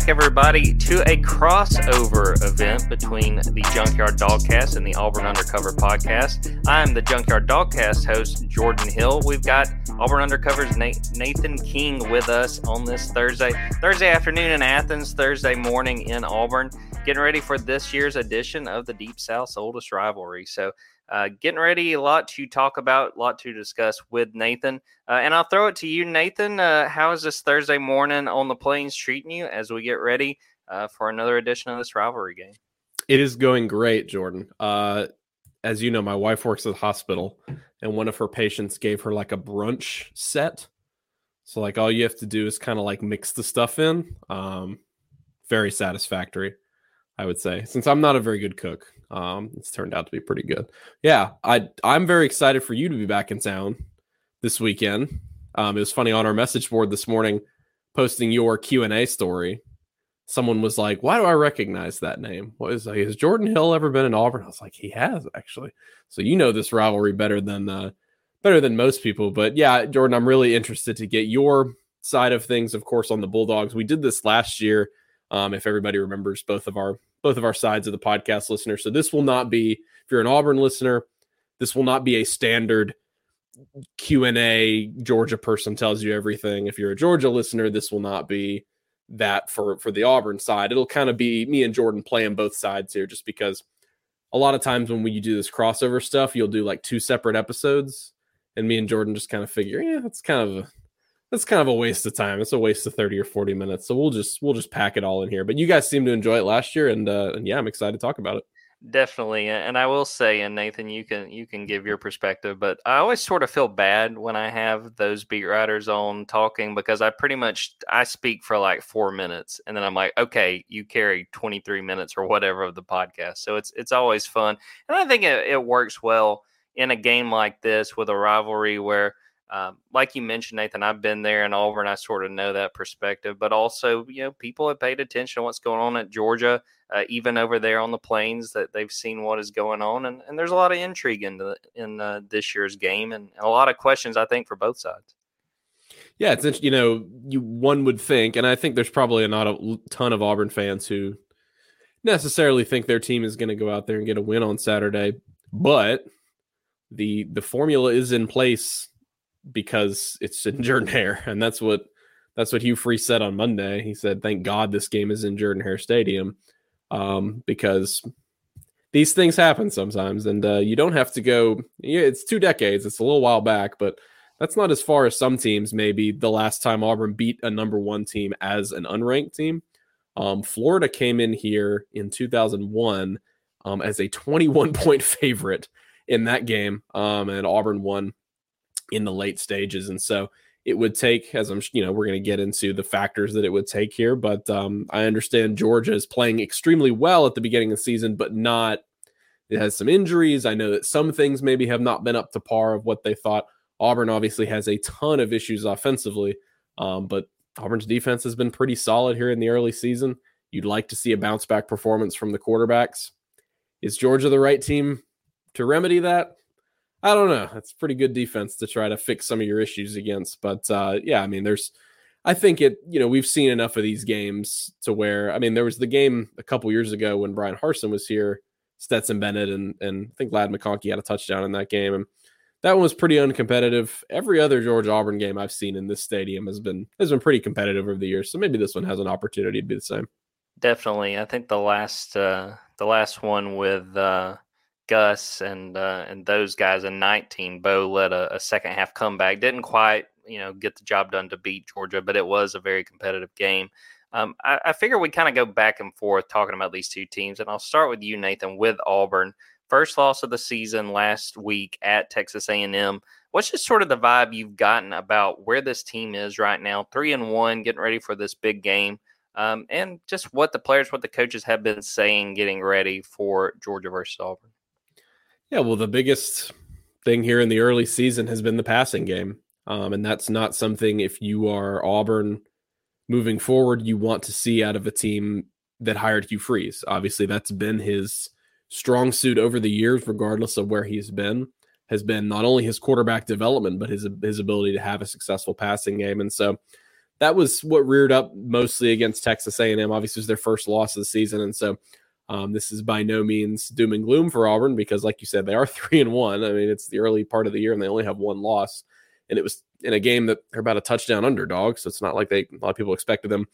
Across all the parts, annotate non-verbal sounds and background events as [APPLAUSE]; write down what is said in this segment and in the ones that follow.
Back, everybody, to a crossover event between the Junkyard Dawgcast and the Auburn Undercover podcast. I'm the Junkyard Dawgcast host, Jordan Hill. We've got Auburn Undercover's Nathan King with us on this Thursday, Thursday afternoon in Athens, Thursday morning in Auburn, getting ready for this year's edition of the Deep South's oldest rivalry. So, uh, getting ready, a lot to talk about, a lot to discuss with Nathan. Uh, and I'll throw it to you, Nathan. Uh, how is this Thursday morning on the plains treating you as we get ready uh, for another edition of this rivalry game? It is going great, Jordan. Uh, as you know, my wife works at the hospital, and one of her patients gave her like a brunch set. So, like, all you have to do is kind of like mix the stuff in. Um, very satisfactory, I would say, since I'm not a very good cook. Um, it's turned out to be pretty good. Yeah, I I'm very excited for you to be back in town this weekend. Um, it was funny on our message board this morning, posting your Q and A story. Someone was like, "Why do I recognize that name? What is like, has Jordan Hill ever been in Auburn?" I was like, "He has actually." So you know this rivalry better than uh, better than most people. But yeah, Jordan, I'm really interested to get your side of things. Of course, on the Bulldogs, we did this last year. Um, if everybody remembers both of our both of our sides of the podcast listener. So this will not be if you're an Auburn listener, this will not be a standard Q&A Georgia person tells you everything. If you're a Georgia listener, this will not be that for for the Auburn side. It'll kind of be me and Jordan playing both sides here just because a lot of times when we do this crossover stuff, you'll do like two separate episodes and me and Jordan just kind of figure, yeah, that's kind of that's kind of a waste of time. It's a waste of 30 or 40 minutes. So we'll just we'll just pack it all in here. But you guys seem to enjoy it last year and uh and yeah, I'm excited to talk about it. Definitely. And I will say and Nathan you can you can give your perspective, but I always sort of feel bad when I have those beat writers on talking because I pretty much I speak for like 4 minutes and then I'm like, "Okay, you carry 23 minutes or whatever of the podcast." So it's it's always fun. And I think it, it works well in a game like this with a rivalry where um, like you mentioned, Nathan, I've been there in Auburn. I sort of know that perspective, but also, you know, people have paid attention to what's going on at Georgia, uh, even over there on the plains, that they've seen what is going on, and, and there's a lot of intrigue in the, in uh, this year's game, and, and, a lot of questions, I think, for both sides. Yeah, it's you know, you one would think, and I think there's probably not a ton of Auburn fans who necessarily think their team is going to go out there and get a win on Saturday, but the the formula is in place because it's in Jordan Hare, and that's what that's what Hugh Freeze said on Monday. He said, "Thank God this game is in Jordan Hare Stadium, um, because these things happen sometimes, and uh, you don't have to go. Yeah, it's two decades. It's a little while back, but." That's not as far as some teams. Maybe the last time Auburn beat a number one team as an unranked team. Um, Florida came in here in 2001 um, as a 21 point [LAUGHS] favorite in that game, um, and Auburn won in the late stages. And so it would take, as I'm, you know, we're going to get into the factors that it would take here. But um, I understand Georgia is playing extremely well at the beginning of the season, but not, it has some injuries. I know that some things maybe have not been up to par of what they thought. Auburn obviously has a ton of issues offensively, um, but Auburn's defense has been pretty solid here in the early season. You'd like to see a bounce back performance from the quarterbacks. Is Georgia the right team to remedy that? I don't know. It's pretty good defense to try to fix some of your issues against. But uh, yeah, I mean, there's, I think it, you know, we've seen enough of these games to where, I mean, there was the game a couple years ago when Bryan Harsin was here, Stetson Bennett, and and I think Ladd McConkey had a touchdown in that game. And that one was pretty uncompetitive. Every other George Auburn game I've seen in this stadium has been has been pretty competitive over the years. So maybe this one has an opportunity to be the same. Definitely, I think the last uh, the last one with uh, Gus and uh, and those guys in 19, Bo led a, a second half comeback. Didn't quite you know get the job done to beat Georgia, but it was a very competitive game. Um, I, I figure we kind of go back and forth talking about these two teams, and I'll start with you, Nathan, with Auburn. First loss of the season last week at Texas A&M. What's just sort of the vibe you've gotten about where this team is right now? Three and one, getting ready for this big game, um, and just what the players, what the coaches have been saying, getting ready for Georgia versus Auburn. Yeah, well, the biggest thing here in the early season has been the passing game, um, and that's not something if you are Auburn moving forward you want to see out of a team that hired Hugh Freeze. Obviously, that's been his strong suit over the years, regardless of where he's been, has been not only his quarterback development, but his his ability to have a successful passing game. And so that was what reared up mostly against Texas A&M. Obviously, was their first loss of the season, and so um, this is by no means doom and gloom for Auburn because, like you said, they are [LAUGHS] three and one. I mean, it's the early part of the year, and they only have one loss, and it was in a game that they're about a touchdown underdog. So it's not like they a lot of people expected them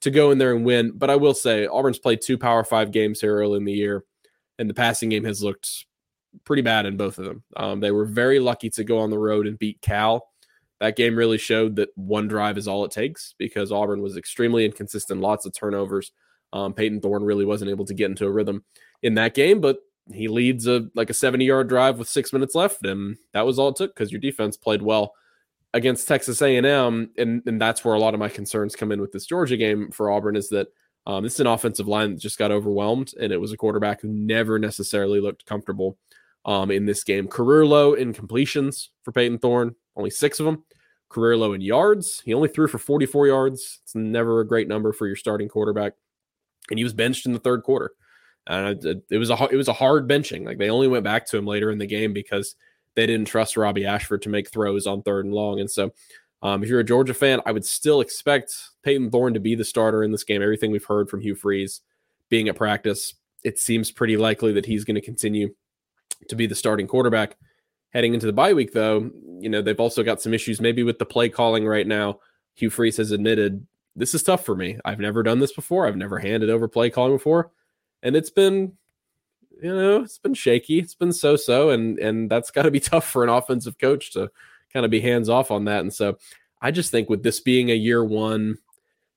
to go in there and win. But I will say, Auburn's played two Power Five games here early in the year and the passing game has looked pretty bad in both of them. Um, they were very lucky to go on the road and beat Cal. That game really showed that one drive is all it takes because Auburn was extremely inconsistent, lots of turnovers. Um, Payton Thorne really wasn't able to get into a rhythm in that game, but he leads a like a 70 yard drive with six minutes left, and that was all it took because your defense played well against Texas A&M, and and that's where a lot of my concerns come in with this Georgia game for Auburn is that um, this is an offensive line that just got overwhelmed, and it was a quarterback who never necessarily looked comfortable um, in this game. Career low in completions for Payton Thorne, only six of them. Career low in yards. He only threw for 44 yards. It's never a great number for your starting quarterback. And he was benched in the third quarter. And it was a it was a hard benching. Like they only went back to him later in the game because they didn't trust Robbie Ashford to make throws on third and long. And so um, if you're a Georgia fan, I would still expect Payton Thorne to be the starter in this game. Everything we've heard from Hugh Freeze being at practice, it seems pretty likely that he's going to continue to be the starting quarterback. Heading into the bye week, though, you know, they've also got some issues maybe with the play calling right now. Hugh Freeze has admitted this is tough for me. I've never done this before. I've never handed over play calling before. And it's been, you know, it's been shaky. It's been so so. And and that's got to be [LAUGHS] tough for an offensive coach to kind of be hands off on that. And so I just think with this being a year one,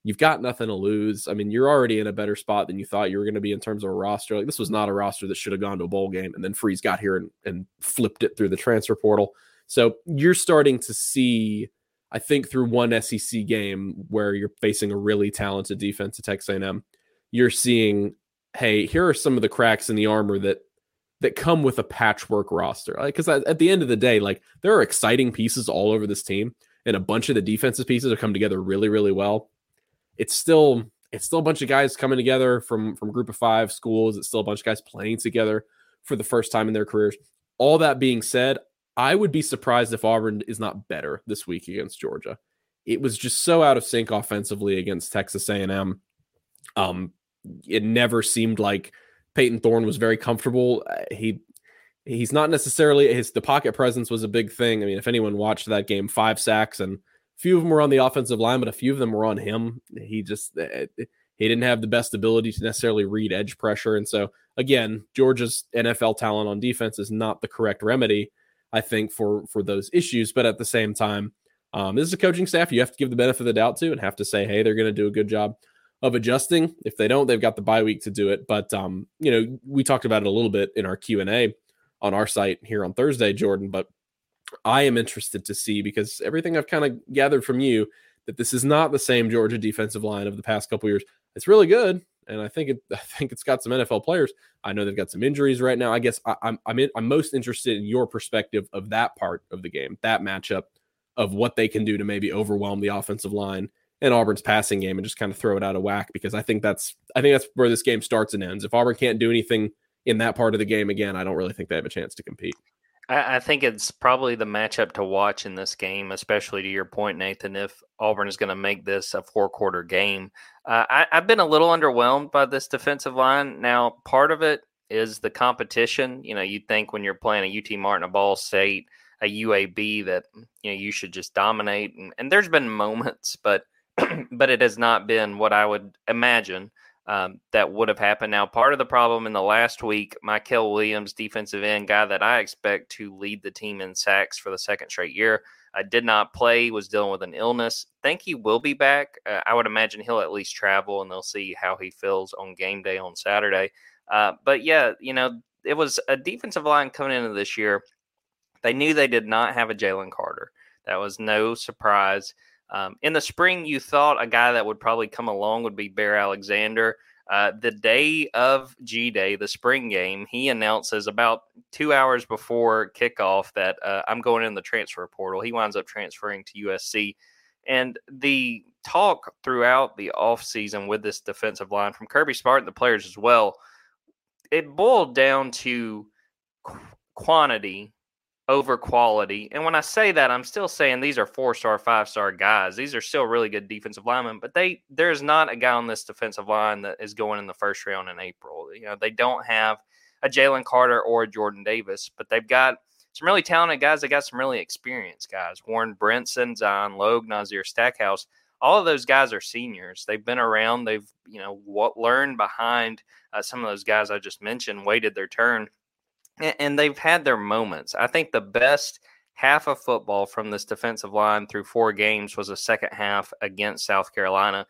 you've got nothing to lose. I mean, you're already in a better spot than you thought you were going to be in terms of a roster. Like this was not a roster that should have gone to a bowl game, and then Freeze got here and, and flipped it through the transfer portal. So you're starting to see, I think, through one SEC game where you're facing a really talented defense at Texas A&M, you're seeing, hey, here are some of the cracks in the armor that that come with a patchwork roster. Because like, at the end of the day, like there are exciting pieces all over this team, and a bunch of the defensive pieces have come together really, really well. It's still it's still a bunch of guys coming together from from group of five schools. It's still a bunch of guys playing together for the first time in their careers. All that being said, I would be surprised if Auburn is not better this week against Georgia. It was just so out of sync offensively against Texas A&M. Um, it never seemed like Payton Thorne was very comfortable. Uh, he he's not necessarily his the pocket presence was a big thing. I mean, if anyone watched that game, five sacks and a few of them were on the offensive line, but a few of them were on him. He just uh, he didn't have the best ability to necessarily read edge pressure, and so again, Georgia's NFL talent on defense is not the correct remedy, I think, for for those issues. But at the same time, um, this is a coaching staff you have to give the benefit of the doubt to, and have to say, hey, they're going to do a good job of adjusting. If they don't, they've got the bye week to do it. But um, you know, we talked about it a little bit in our Q and A on our site here on Thursday, Jordan. But I am interested to see because everything I've kind of gathered from you that this is not the same Georgia defensive line of the past couple years. It's really good, and I think it, [LAUGHS] I think it's got some NFL players. I know they've got some injuries right now. I guess I, I'm I'm, in, I'm most interested in your perspective of that part of the game, that matchup of what they can do to maybe overwhelm the offensive line and Auburn's passing game and just kind of throw it out of whack because I think that's I think that's where this game starts and ends. If Auburn can't do anything in that part of the game again, I don't really think they have a chance to compete. I, I think it's probably the matchup to watch in this game, especially to your point, Nathan. If Auburn is going to make this a four quarter game, uh, I, I've been a little underwhelmed by this defensive line. Now, part of it is the competition. You know, you think when you're playing a UT Martin, a Ball State, a UAB that you know you should just dominate. And, and there's been [LAUGHS] moments, but [CLEARS THROAT] but it has not been what I would imagine um, that would have happened. Now, part of the problem in the last week, Mykel Williams, defensive end guy that I expect to lead the team in sacks for the second straight year, I did not play, was dealing with an illness. Think he will be back. Uh, I would imagine he'll at least travel and they'll see how he feels on game day on Saturday. Uh, but yeah, you know, it was a defensive line coming into this year. They knew they did not have a Jalen Carter. That was no surprise. Um, in the spring, you thought a guy that would probably come along would be Bear Alexander. Uh, the day of G Day, the spring game, he announces about two hours before kickoff that uh, I'm going in the transfer portal. He winds up transferring to USC. And the talk throughout the offseason with this defensive line from Kirby Smart and the players as well, it boiled down to qu- quantity over quality. And when I say that, I'm still saying these are four star, five star guys. These are still really good defensive linemen, but they there's not a guy on this defensive line that is going in the first round in April. You know, they don't have a Jalen Carter or a Jordan Davis, but they've got some really talented guys. They got some really experienced guys. Warren Brinson, Zion Logue, Nazir Stackhouse. All of those guys are seniors. They've been around. They've, you know, what learned behind uh, some of those guys I just mentioned, waited their turn and they've had their moments. I think the best half of football from this defensive line through four games was a second half against South Carolina.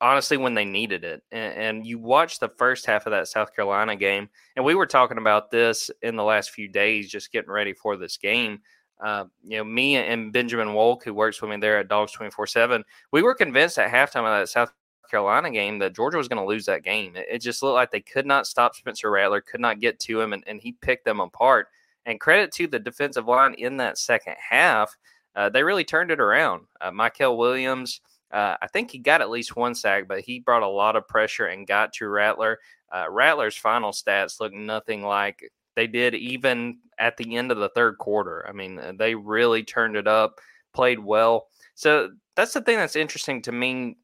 Honestly, when they needed it, and, you watch the first half of that South Carolina game, and we were talking about this in the last few days, just getting ready for this game. Uh, you know, me and Benjamin Wolk, who works with me there at Dawgs twenty four seven, we were convinced at halftime of that South Carolina game that Georgia was going to lose that game. It, it, just looked like they could not stop Spencer Rattler, could not get to him, and, and he picked them apart. And credit to the defensive line in that second half, uh, they really turned it around. Uh, Mykel Williams, uh, I think he got at least one sack, but he brought a lot of pressure and got to Rattler. Uh, Rattler's final stats look nothing like they did even at the end of the third quarter. I mean, uh, they really turned it up, played well. So that's the thing that's interesting to me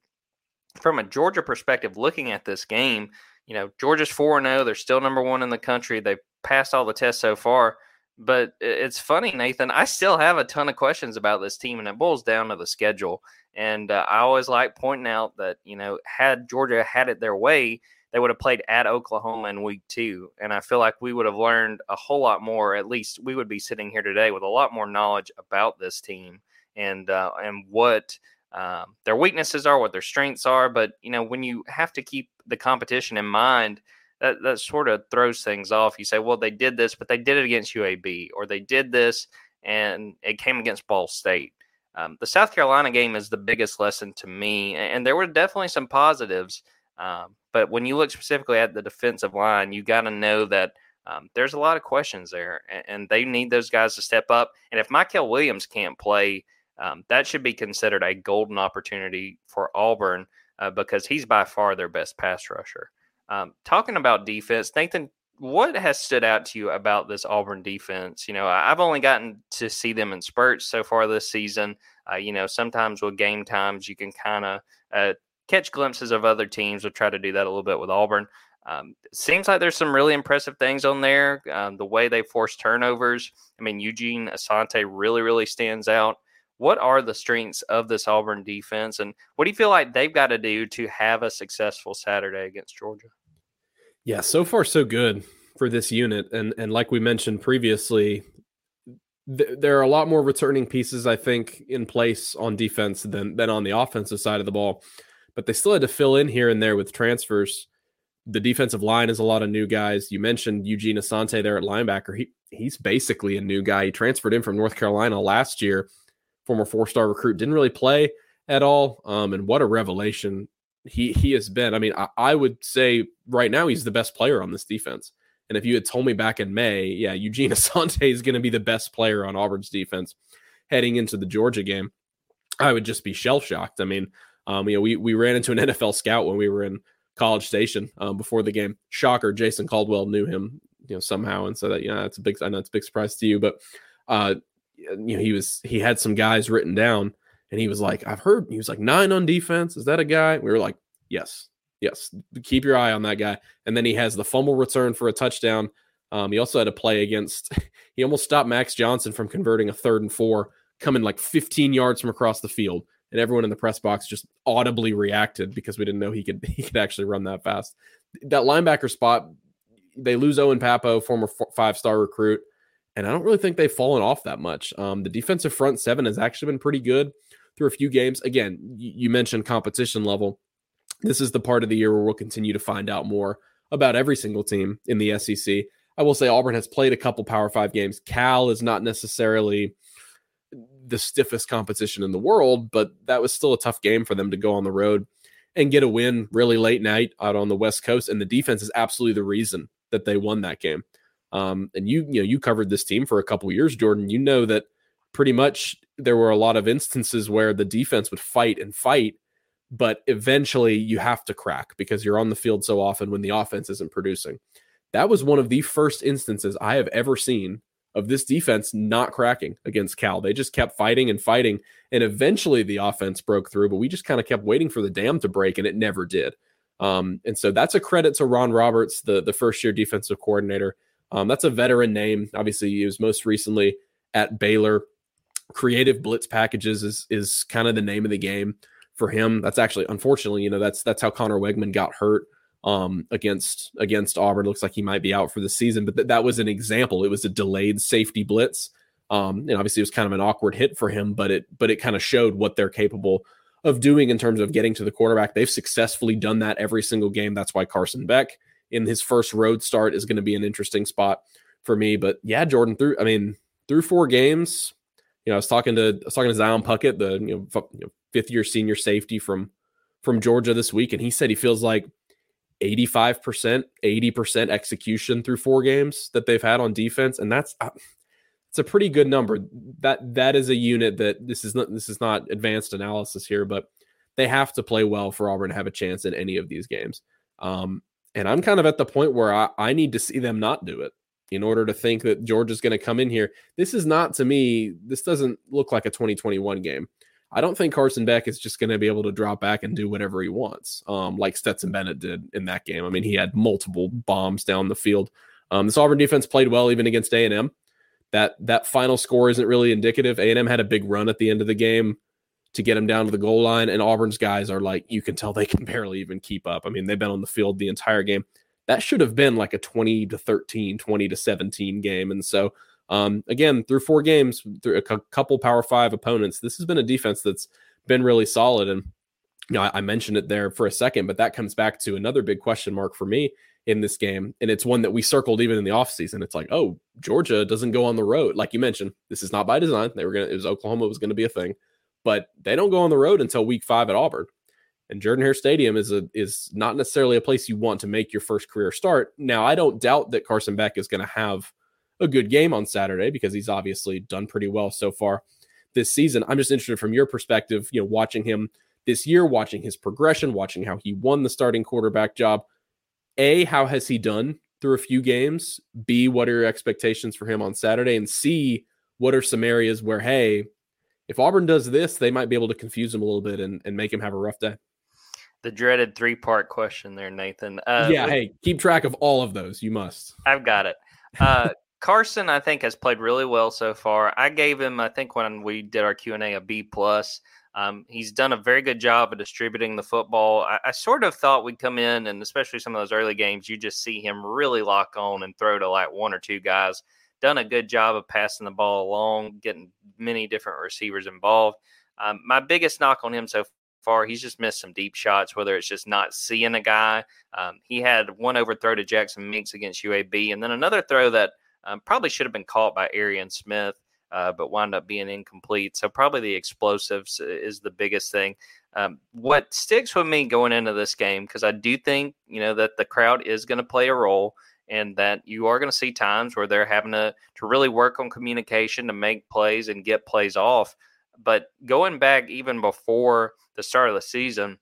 from a Georgia perspective, looking at this game, you know, Georgia's 4 0. They're still number one in the country. They've passed all the tests so far. But it's funny, Nathan. I still have a ton of questions about this team, and it boils down to the schedule. And uh, I always like pointing out that, you know, had Georgia had it their way, they would have played at Oklahoma in week two. And I feel like we would have learned a whole lot more. At least we would be sitting here today with a lot more knowledge about this team and uh, and what um, their weaknesses are, what their strengths are. But you know, when you have to keep the competition in mind, that that sort of throws things off. You say, well, they did this, but they did it against UAB, or they did this and it came against Ball State. Um, the South Carolina game is the biggest lesson to me, and there were definitely some positives. Um, but when you look specifically at the defensive line, you got to know that um, there's a lot of questions there, and, and, they need those guys to step up. And if Mykel Williams can't play, um, that should be considered a golden opportunity for Auburn uh, because he's by far their best pass rusher. Um, talking about defense, Nathan, what has stood out to you about this Auburn defense? You know, I've only gotten to see them in spurts so far this season. Uh, you know, sometimes with game times, you can kind of uh, catch glimpses of other teams. We'll try to do that a little bit with Auburn. Um, seems like there's some really impressive things on there. Um, the way they force turnovers. I mean, Eugene Asante really, really stands out what are the strengths of this Auburn defense, and what do you feel like they've got to do to have a successful Saturday against Georgia? Yeah, so far so good for this unit, and and like we mentioned previously, th- there are a lot more returning pieces I think in place on defense than than on the offensive side of the ball, but they still had to fill in here and there with transfers. The defensive line is a lot of new guys. You mentioned Eugene Asante there at linebacker. He he's basically a new guy. He transferred in from North Carolina last year former four star recruit, didn't really play at all. Um, and what a revelation he he has been. I mean, I, I, would say right now he's the best player on this defense. And if you had told me back in May, yeah, Eugene [LAUGHS] Asante is going to be the best player on Auburn's defense heading into the Georgia game, I would just be shell shocked. I mean, um, you know, we we ran into an [LAUGHS] NFL scout when we were in College Station um, before the game. Shocker, Jason Caldwell knew him, you know, somehow, and so that yeah, it's a big I know it's a big surprise to you, but uh, you know, he was he had some guys written down, and he was like, "I've heard." He was like nine on defense. Is that a guy? We were like, "Yes, yes." Keep your eye on that guy. And then he has the fumble return for a touchdown Um, he also had a play against, [LAUGHS] he almost stopped Max Johnson from converting a third and four, coming like 15 yards from across the field. And everyone in the press box just audibly reacted because we didn't know he could [LAUGHS] he could actually run that fast. That linebacker spot, they lose Owen Pappoe, former five star recruit, and I don't really think they've fallen off that much. Um, the defensive front seven has actually been pretty good through a few games. Again, you mentioned competition level. This is the part of the year where we'll continue to find out more about every single team in the SEC. I will say Auburn has played a couple Power Five games. Cal is not necessarily the stiffest competition in the world, but that was still a tough game for them to go on the road and get a win really late night out on the West Coast. And the defense is absolutely the reason that they won that game. Um, and you, you know, you covered this team for a couple years, Jordan. You know that pretty much there were a lot of instances where the defense would fight and fight, but eventually you have to crack because you're on the field so often when the offense isn't producing. That was one of the first instances I have ever seen of this defense not cracking against Cal. They just kept fighting and fighting, and eventually the offense broke through, but we just kind of kept waiting for the dam to break, and it never did. Um, and so that's a credit to Ron Roberts, the, the first year defensive coordinator. Um, that's a veteran name. Obviously, he was most recently at Baylor. Creative blitz packages is is kind of the name of the game for him. That's actually, unfortunately, you know, that's that's how Conner Weigman got hurt um, against against Auburn. Looks like he might be out for the season, but th- that was an example. It was a delayed safety blitz, um, and obviously it was kind of an awkward hit for him, but it but it kind of showed what they're capable of doing in terms of getting to the quarterback. They've successfully done that every single game. That's why Carson Beck in his first road start is going to be an interesting spot for me. But yeah, Jordan through I mean through four games. You know, I was talking to I was talking to Zion Puckett, the you know, f- you know fifth year senior safety from from Georgia this week, and he said he feels like 85%, 80% execution through four games that they've had on defense. And that's uh, it's a pretty good number. That that is a unit that this is not this is not advanced analysis here, but they have to play well for Auburn to have a chance in any of these games. Um, and I'm kind of at the point where I, I need to see them not do it in order to think that Georgia's going to come in here. This is not to me, this doesn't look like a 2021 game. I don't think Carson Beck is just going to be able to drop back and do whatever he wants, um, like Stetson Bennett did in that game. I mean, he had multiple bombs down the field. Um, this Auburn defense played well even against A and M. That that final score isn't really indicative. A and M had a big run at the end of the game to get him down to the goal line, and Auburn's guys are like you can tell they can [LAUGHS] barely even keep up. I mean, they've been on the field the entire game. That should have been like a 20 to 13, 20 to 17 game. And so um, again, through four games, through a couple Power Five opponents, this has been a defense that's been really solid. And you know, I, I mentioned it there for a second, but that comes back to another big question mark for me in this game. And it's one that we circled even in the offseason. It's like, oh, Georgia doesn't go on the road. Like you mentioned, this is not by design. They were gonna it was Oklahoma was gonna be a thing, but they don't go on the road until week five at Auburn. And Jordan Hare Stadium is a is not necessarily a place you want to make your first career start. Now, I don't doubt that Carson Beck is going to have a good game on Saturday because he's obviously done pretty well so far this season. I'm just interested from your perspective, you know, watching him this year, watching his progression, watching how he won the starting quarterback job. A, how has he done through a few games? B, what are your expectations for him on Saturday? And C, what are some areas where, hey, if Auburn does this, they might be able to confuse him a little bit and, and make him have a rough day. The dreaded three part question there, Nathan. Uh, yeah, hey, keep track of all of those. You must. I've got it. Uh, [LAUGHS] Carson, I think, has played really well so far. I gave him, I think, when we did our Q and A, a B plus. Um, he's done a very good job of distributing the football. I, I, sort of thought we'd come in, and especially some of those early games, you just see him really lock on and throw to like one or two guys. Done a good job of passing the ball along, getting many different receivers involved. Um, my biggest knock on him so far, he's just missed some deep shots, whether it's just not seeing a guy. Um, he had one overthrow to Jackson Meeks against UAB, and then another throw that um, probably should have been caught by Arian Smith, uh, but wound up being incomplete. So probably the explosives is the biggest thing. Um, what sticks with me going into this game because I do think you know that the crowd is going to play a role and that you are going to see times where they're having to to really work on communication to make plays and get plays off. But going back even before the start of the season,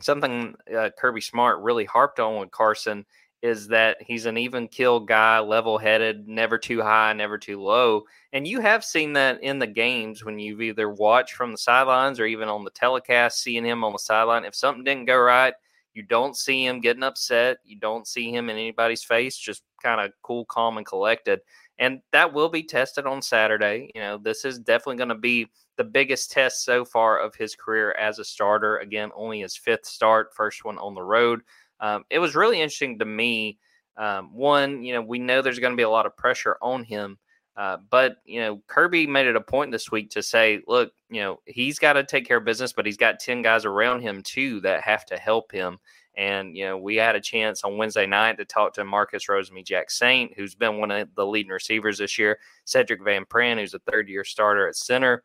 something uh, Kirby Smart really harped on with Carson is that he's an even kill guy, level headed, never too high, never too low. And you have seen that in the games when you've either watched from the sidelines or even on the telecast, seeing him on the sideline. If something didn't go right, You don't see him getting upset. You don't see him in anybody's face, just kind of cool, calm, and collected. And that will be tested on Saturday. You know, this is definitely going to be the biggest test so far of his career as a starter. Again, only his fifth start, first one on the road. Um, it was really interesting to me. Um, one, you know, we know there's going to be a lot of pressure on him. Uh, but you know, Kirby made it a point this week to say, look, you know, he's got to take care of business, but he's got ten guys around him too that have to help him. And you know, we had a chance on Wednesday night to talk to Marcus Rosemy-Jacksaint, who's been one of the leading receivers this year, Sedrick Van Pran, who's a third-year starter at center,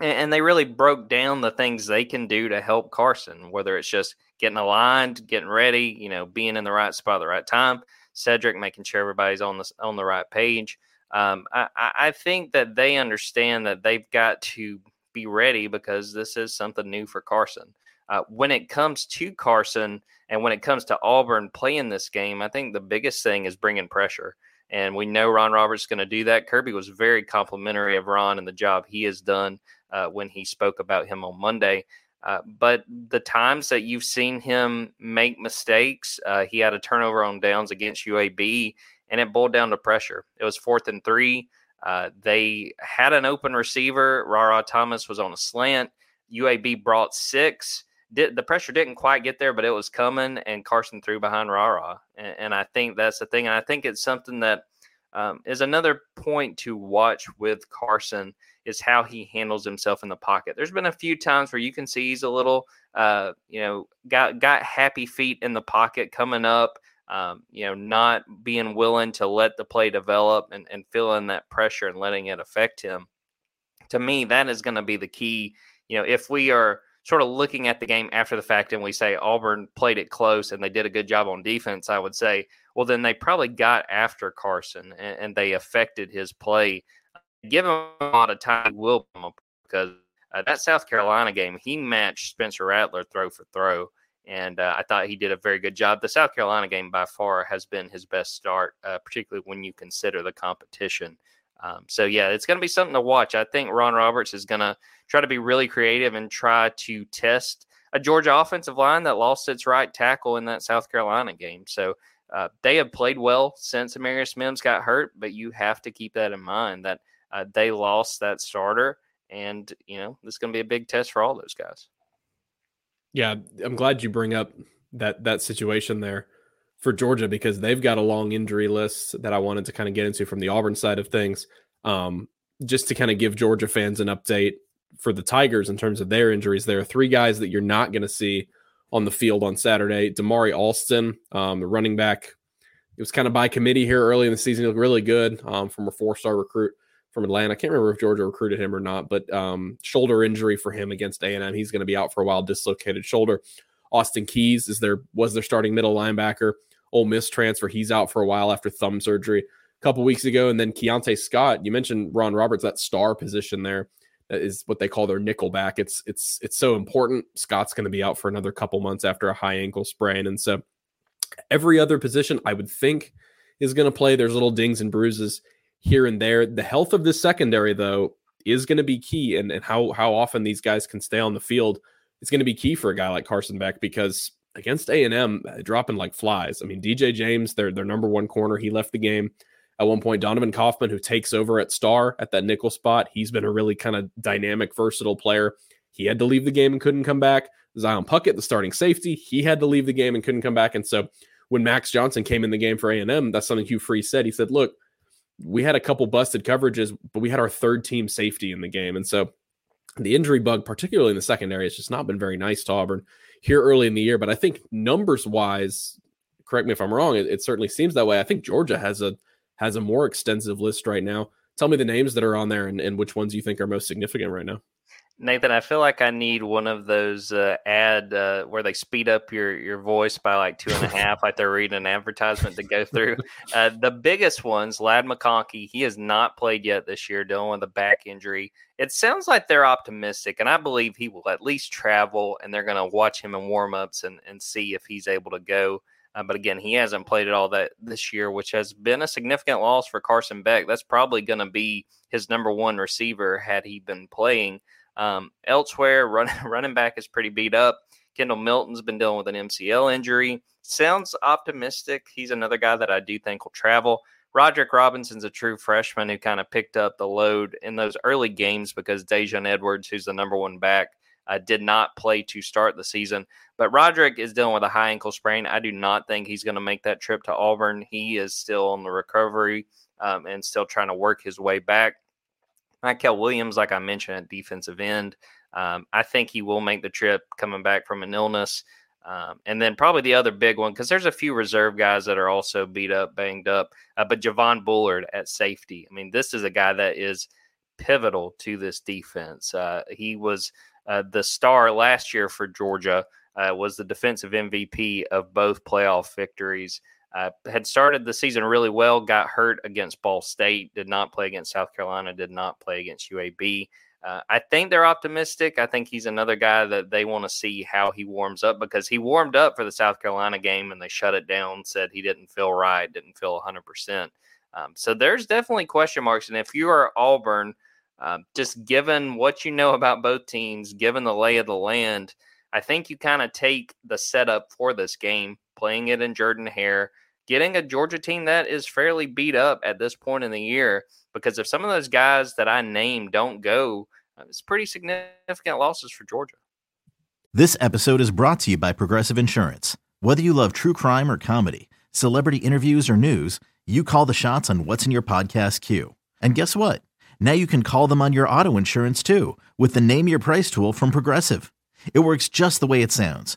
and, and they really broke down the things they can do to help Carson, whether it's just getting aligned, getting ready, you know, being in the right spot at the right time. Sedrick making sure everybody's on the on the right page um, I, I think that they understand that they've got to be ready because this is something new for Carson. Uh, when it comes to Carson and when it comes to Auburn playing this game, I think the biggest thing is bringing pressure. And we know Ron Roberts is going to do that. Kirby was very complimentary of Ron and the job he has done uh, when he spoke about him on Monday. Uh, but the times that you've seen him make mistakes, uh, he had a turnover on downs against UAB and it boiled down to pressure. It was fourth and three. Uh, they had an open receiver. Rara Thomas was on a slant. UAB brought six. Did, the pressure didn't quite get there, but it was coming, and Carson threw behind Rara. And, and I think that's the thing. And I think it's something that um, is another point to watch with Carson is how he handles himself in the pocket. There's been a few times where you can see he's a little, uh, you know, got got happy feet in the pocket coming up um, you know, not being willing to let the play develop and, and feeling that pressure and letting it affect him. To me, that is going to be the key. You know, if we are sort of looking at the game after the fact and we say Auburn played it close and they did a good job on defense, I would say, well, then they probably got after Carson and, and they affected his play. Give him a lot of time, will because uh, that South Carolina game, he matched Spencer Rattler throw for throw and uh, I thought he did a very good job. The South Carolina game by far has been his best start, uh, particularly when you consider the competition. Um, so yeah, it's going to be something to watch. I think Ron Roberts is going to try to be really creative and try to test a Georgia offensive line that lost its right tackle in that South Carolina game. So uh, they have played well since Amarius Mims got hurt, but you have to keep that in mind that uh, they lost that starter, and you know this is going to be a big test for all those guys. Yeah, I'm glad you bring up that that situation there for Georgia because they've got a long injury list that I wanted to kind of get into from the Auburn side of things. Um, just to kind of give Georgia fans an update for the Tigers in terms of their injuries. There are three guys that you're not going to see on the field on Saturday. Damari Alston, um, the running back, it was kind of by committee here early in the season. He looked really good um, from a four star recruit from Atlanta. I can't remember if Georgia recruited him or not, but um, shoulder injury for him against A&M. He's going to be out for a while, dislocated shoulder. Austin Keys is there was their starting middle linebacker. Ole Miss transfer. He's out for a while after thumb surgery a couple weeks ago. And then Keionte Scott, you mentioned Ron Roberts, that star position there. That is what they call their nickel back. It's it's it's so important. Scott's going to be out for another couple months after a high ankle sprain. And so every other position I would think is going to play. There's little dings and bruises here and there. The health of the secondary, though, is going to be key, and, and how how often these guys can stay on the field is going to be key for a guy like Carson Beck because against A and M, uh, dropping like flies. I mean, DJ James, their their number one corner, he left the game at one point. Donovan Kaufman, who takes over at star at that nickel spot, he's been a really kind of dynamic, versatile player. He had to leave the game and couldn't come back. Zion Puckett, the starting safety, he had to leave the game and couldn't come back. And so when Max Johnson came in the game for A and M, that's something Hugh Freeze said. He said, "Look, we had a couple busted coverages, but we had our third team safety in the game. And so the injury bug, particularly in the secondary, has just not been very nice to Auburn here early in the year. But I think numbers wise, correct me if I'm wrong, it, it, certainly seems that way. I think Georgia has a has a more extensive list right now. Tell me the names that are on there and, and which ones you think are most significant right now. Nathan, I feel like I need one of those uh, ad uh, where they speed up your your voice by like two and a half, like they're reading an advertisement to go through. [LAUGHS] Uh, the biggest ones, Ladd McConkey, he has not played yet this year, dealing with a back injury. It sounds like they're optimistic, and I believe he will at least travel, and they're going to watch him in warmups and and see if he's able to go. Uh, but again, he hasn't played at all that this year, which has been a significant loss for Carson Beck. That's probably going to be his number one receiver had he been playing. Um, elsewhere, run, [LAUGHS] running back is pretty beat up. Kendall Milton's been dealing with an MCL injury. Sounds optimistic. He's another guy that I do think will travel. Roderick Robinson's a true freshman who kind of picked up the load in those early games because Daijun Edwards, who's the number one back, uh, did not play to start the season. But Roderick is dealing with a high ankle sprain. I do not think he's going to make that trip to Auburn. He is still on the recovery um, and still trying to work his way back. Mykel Williams, like I mentioned, at defensive end, um, I think he will make the trip coming back from an illness. Um, and then probably the other big one, because there's a few reserve guys that are also beat up, banged up, uh, but Javon Bullard at safety. I mean, this is a guy that is pivotal to this defense. Uh, he was uh, the star last year for Georgia, uh, was the defensive MVP of both playoff victories. Uh, had started the season really well, got hurt against Ball State, did not play against South Carolina, did not play against UAB. Uh, I think they're optimistic. I think he's another guy that they want to see how he warms up because he warmed up for the South Carolina game and they shut it down, said he didn't feel right, didn't feel 100%. Um, so there's definitely question marks. And if you are Auburn, um, just given what you know about both teams, given the lay of the land, I think you kind of take the setup for this game, playing it in Jordan Hare, getting a Georgia team that is fairly beat up at this point in the year. Because if some of those guys that I named don't go, uh, it's pretty significant losses for Georgia. This episode is brought to you by Progressive Insurance. Whether you love true crime or comedy, celebrity interviews or news, you call the shots on what's in your podcast queue. And guess what? Now you can call them on your auto insurance too with the Name Your Price tool from Progressive. It works just the way it sounds.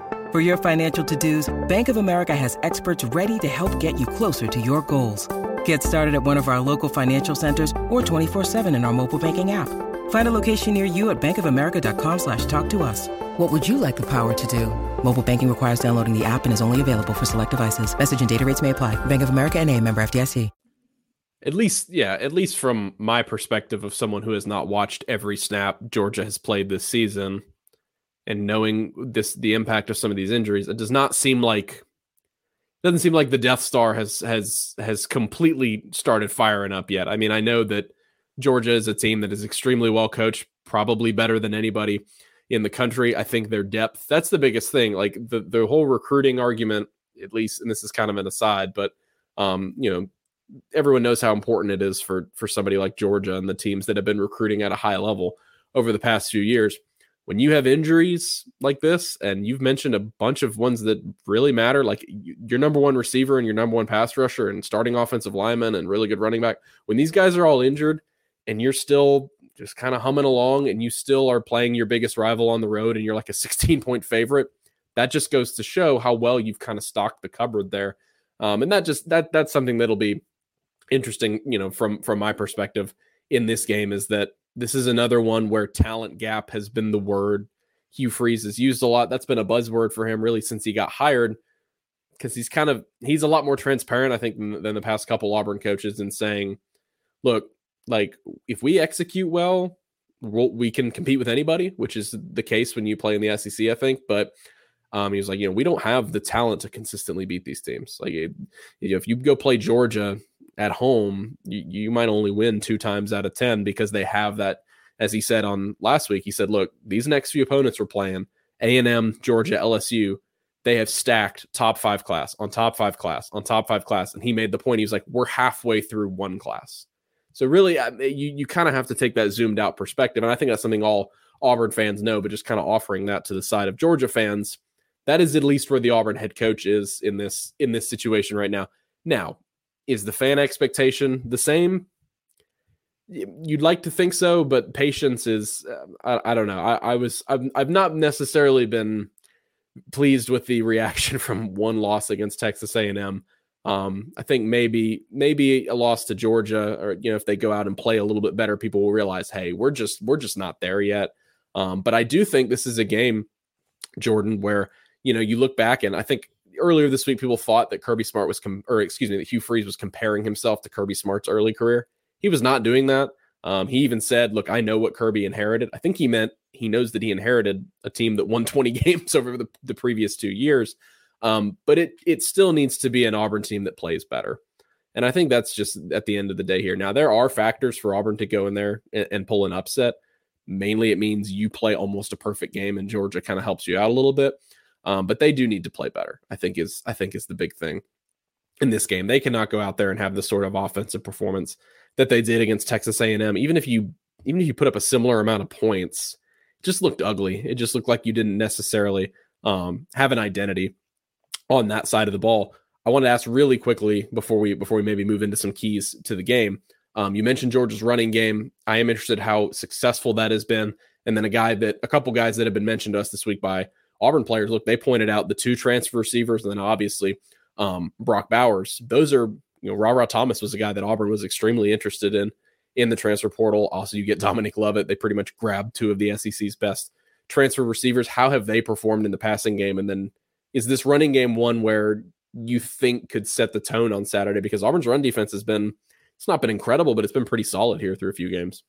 For your financial to-dos, Bank of America has experts ready to help get you closer to your goals. Get started at one of our local financial centers or 24-7 in our mobile banking app. Find a location near you at bankofamerica.com slash talk to us. What would you like the power to do? Mobile banking requires downloading the app and is only available for select devices. Message and data rates may apply. Bank of America and a member FDIC. At least, yeah, at least from my perspective of someone who has not watched every snap Georgia has played this season and knowing this the impact of some of these injuries, it does not seem like doesn't seem like the Death Star has has has completely started firing up yet. I mean, I know that Georgia is a team that is extremely well coached, probably better than anybody in the country. I think their depth, that's the biggest thing. Like the the whole recruiting argument, at least, and this is kind of an aside, but um, you know, everyone knows how important it is for for somebody like Georgia and the teams that have been recruiting at a high level over the past few years. When you have injuries like this, and you've mentioned a bunch of ones that really matter, like your number one receiver and your number one pass rusher and starting offensive lineman and really good running back, when these guys are all injured and you're still just kind of humming along and you still are playing your biggest rival on the road and you're like a [LAUGHS] 16 point favorite, that just goes to show how well you've kind of stocked the cupboard there. Um, and that just that that's something that'll be interesting, you know, from from my perspective in this game is that this is another one where talent gap has been the word Hugh Freeze has used a lot. That's been a buzzword for him really since he got hired because he's kind of he's a lot more transparent, I think, than, than the past couple Auburn coaches in saying, look, like if we execute well, we'll, we can compete with anybody, which is the case when you play in the SEC, I think. But um, he was like, you know, we don't have the talent to consistently beat these teams. Like, it, you know, if you go play Georgia at home, you, you might only win two times out of 10 because they have that. As he said on last week, he said, look, these next few opponents we're playing, A&M, Georgia, LSU, they have stacked top five class on top five class on top five class. And he made the point, he was like, we're halfway through one class. So really, you, you kind of have to take that zoomed out perspective. And I think that's something all Auburn fans know, but just kind of offering that to the side of Georgia fans. That is at least where the Auburn head coach is in this in this situation right now. Now, is the fan expectation the same? You'd like to think so, but patience is uh, I, I, don't know. I, I was I've I've not necessarily been pleased with the reaction [LAUGHS] from one loss against Texas A&M. Um, I think maybe maybe a loss to Georgia, or you know, if they go out and play a little bit better, people will realize, hey, we're just we're just not there yet. Um, but I do think this is a game, Jordan, where you know you look back and I think earlier this week, people thought that Kirby Smart was, com- or excuse me, that Hugh Freeze was comparing himself to Kirby Smart's early career. He was not doing that. Um, he even said, "Look, I know what Kirby inherited." I think he meant he knows that he inherited a team that won [LAUGHS] 20 games over the, the previous two years. Um, but it it still needs to be an Auburn team that plays better. And I think that's just at the end of the day here. Now there are factors for Auburn to go in there and, and pull an upset. Mainly, it means you play almost a perfect game, and Georgia kind of helps you out a little bit. Um, but they do need to play better. I think is I think is the big thing in this game. They cannot go out there and have the sort of offensive performance that they did against Texas A&M. Even if you even if you put up a similar amount of points, it just looked ugly. It just looked like you didn't necessarily um, have an identity on that side of the ball. I want to ask really quickly before we before we maybe move into some keys to the game. Um, you mentioned Georgia's running game. I am interested how successful that has been. And then a guy that a couple guys that have been mentioned to us this week by Auburn players. Look, they pointed out the two transfer receivers, and then obviously um, Brock Bowers. Those are you know Rara Thomas was a guy that Auburn was extremely interested in in the transfer portal. Also, you get Dominic Lovett. They pretty much grabbed two of the SEC's best transfer receivers. How have they performed in the passing game? And then is this running game one where you think could set the tone on Saturday? Because Auburn's run defense has been, it's not been incredible, but it's been pretty solid here through a few games.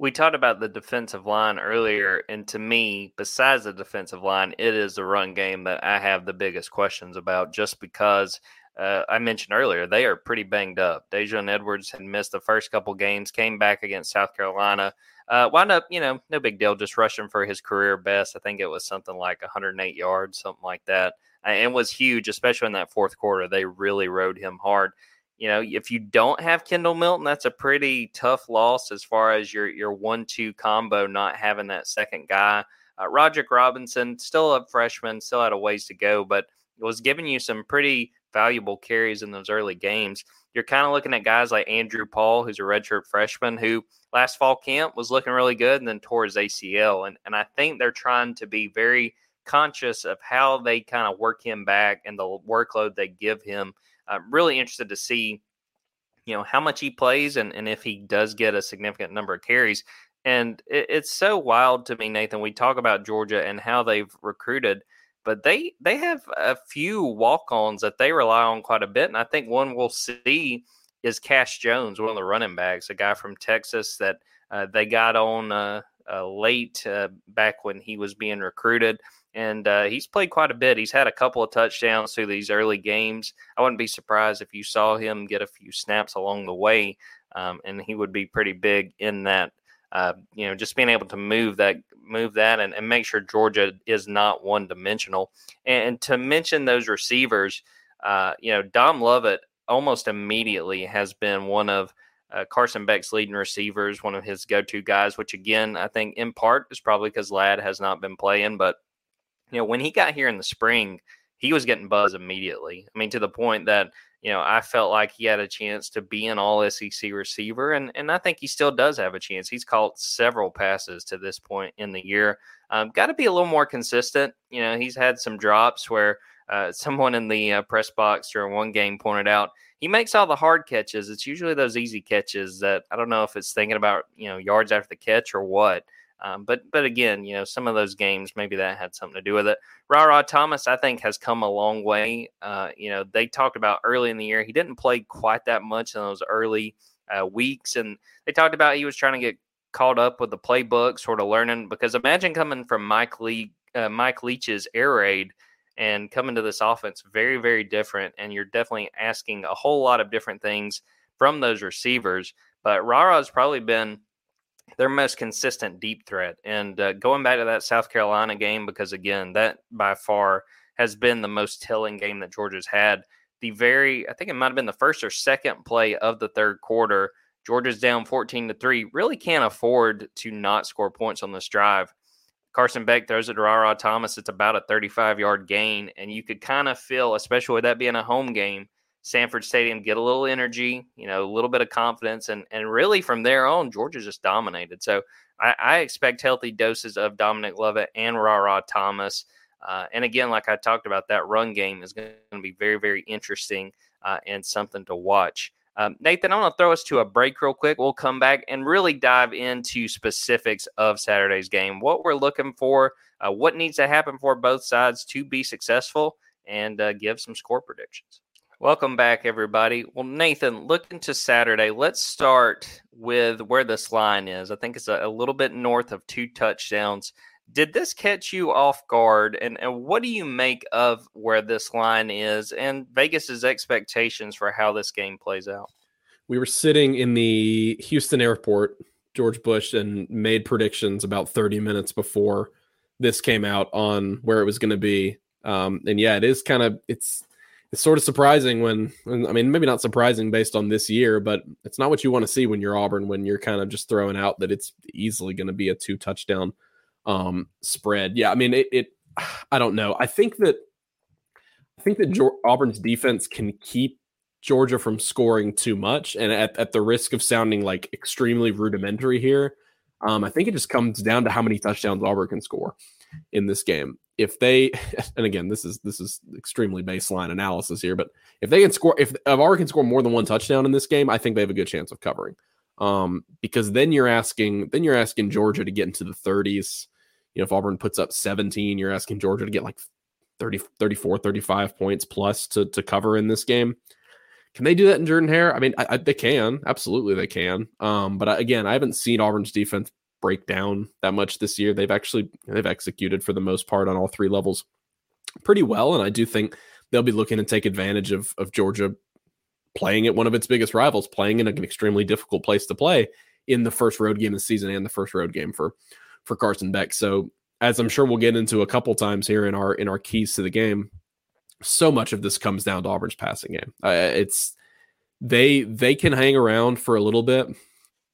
We talked about the defensive line earlier, and to me, besides the defensive line, it is the run game that I have the biggest questions about just because uh, I mentioned earlier, they are pretty banged up. Daijun Edwards had missed the first couple games, came back against South Carolina, uh, wound up, you know, no big deal, just rushing for his career best. I think it was something like 108 yards, something like that and was huge, especially in that fourth quarter. They really rode him hard. You know, if you don't have Kendall Milton, that's a pretty tough loss as far as your your one two combo not having that second guy. Uh, Roderick Robinson, still a freshman, still had a ways to go, but was giving you some pretty valuable carries in those early games. You're kind of looking at guys like Andrew Paul, who's a redshirt freshman, who last fall camp was looking really good and then tore his ACL. And and I think they're trying to be very conscious of how they kind of work him back and the workload they give him. I'm really interested to see, you know, how much he plays and, and if he does get a significant number of carries. And it, it's so wild to me, Nathan. We talk about Georgia and how they've recruited, but they they have a few walk-ons that they rely on quite a bit. And I think one we'll see is Cash Jones, one of the running backs, a guy from Texas that uh, they got on uh, uh, late uh, back when he was being recruited and uh, he's played quite a bit. He's had a couple of touchdowns through these early games. I wouldn't be surprised if you saw him get a few snaps along the way, um, and he would be pretty big in that. Uh, you know, just being able to move that, move that, and, and make sure Georgia is not one dimensional. And, and, to mention those receivers, uh, you know, Dom Lovett almost immediately has been one of uh, Carson Beck's leading receivers, one of his go-to guys. Which again, I think in part is probably because Ladd has not been playing, but you know, when he got here in the spring, he was getting buzz immediately. I mean, to the point that, you know, I felt like he had a chance to be an all SEC receiver. And, and I think he still does have a chance. He's caught several passes to this point in the year. Um, Got to be a little more consistent. You know, he's had some drops where uh, [LAUGHS] someone in the uh, press box during one game pointed out he makes all the hard catches. It's usually those easy catches that I don't know if it's thinking about, you know, yards after the catch or what. Um, but but again, you know, some of those games maybe that had something to do with it. Ra Thomas, I think, has come a long way. Uh, you know, they talked about early in the year he didn't play quite that much in those early uh, weeks, and they talked about he was trying to get caught up with the playbook, sort of learning. Because imagine coming from Mike Lee, uh, Mike Leach's air raid and coming to this offense, very very different, and you're definitely asking a whole lot of different things from those receivers. But Ra has probably been their most consistent deep threat. And uh, going back to that South Carolina game, because again, that by far has been the most telling game that Georgia's had. The very, I think it might have been the first or second play of the third quarter. Georgia's down 14 to 3. Really can't afford to not score points on this drive. Carson Beck throws it to Rara Thomas. It's about a 35 yard gain. And you could kind of feel, especially with that being a home game, Sanford Stadium, get a little energy, you know, a little bit of confidence, and and really from there on, Georgia just dominated. So I, I expect healthy doses of Dominic Lovett and Ra Thomas. Uh, and again, like I talked about, that run game is going to be very, very interesting uh, and something to watch. Um, Nathan, I'm going to throw us to a break real quick. We'll come back and really dive into specifics of Saturday's game, what we're looking for, uh, what needs to happen for both sides to be successful, and uh, give some score predictions. Welcome back, everybody. Well, Nathan, looking to Saturday, let's start with where this line is. I think it's a, a little bit north of two touchdowns. Did this catch you off guard? And, and what do you make of where this line is and Vegas's expectations for how this game plays out? We were sitting in the Houston airport, George Bush, and made predictions about 30 minutes before this came out on where it was going to be. Um, and yeah, it is kind of it's it's sort of surprising when, I mean maybe not surprising based on this year, but it's not what you want to see when you're Auburn when you're kind of just throwing out that it's easily going to be a two touchdown um, spread. Yeah, I mean it, it. I don't know. I think that I think that Auburn's defense can keep Georgia from scoring too much, and at, at the risk of sounding like extremely rudimentary here, um, I think it just comes down to how many touchdowns Auburn can score in this game. If they, [LAUGHS] and again, this is this is extremely baseline analysis here, but if they can score, if, Auburn can score more than one touchdown in this game, I think they have a good chance of covering. Um, because then you're asking, then you're asking Georgia to get into the 30s. You know, if Auburn puts up 17, you're asking Georgia to get like 30, 34, 35 points plus to to cover in this game. Can they do that in Jordan Hare? I mean, I, I, they can. Absolutely, they can. Um, but I, again, I haven't seen Auburn's defense break down that much this year. They've actually they've executed for the most part on all three levels pretty well, and I do think they'll be looking to take advantage of of Georgia playing at one of its biggest rivals, playing in an extremely difficult place to play in the first road game of the season and the first road game for for Carson Beck. So as I'm sure we'll get into a couple times here in our in our keys to the game, so much of this comes down to Auburn's passing game. Uh, it's they they can hang around for a little bit,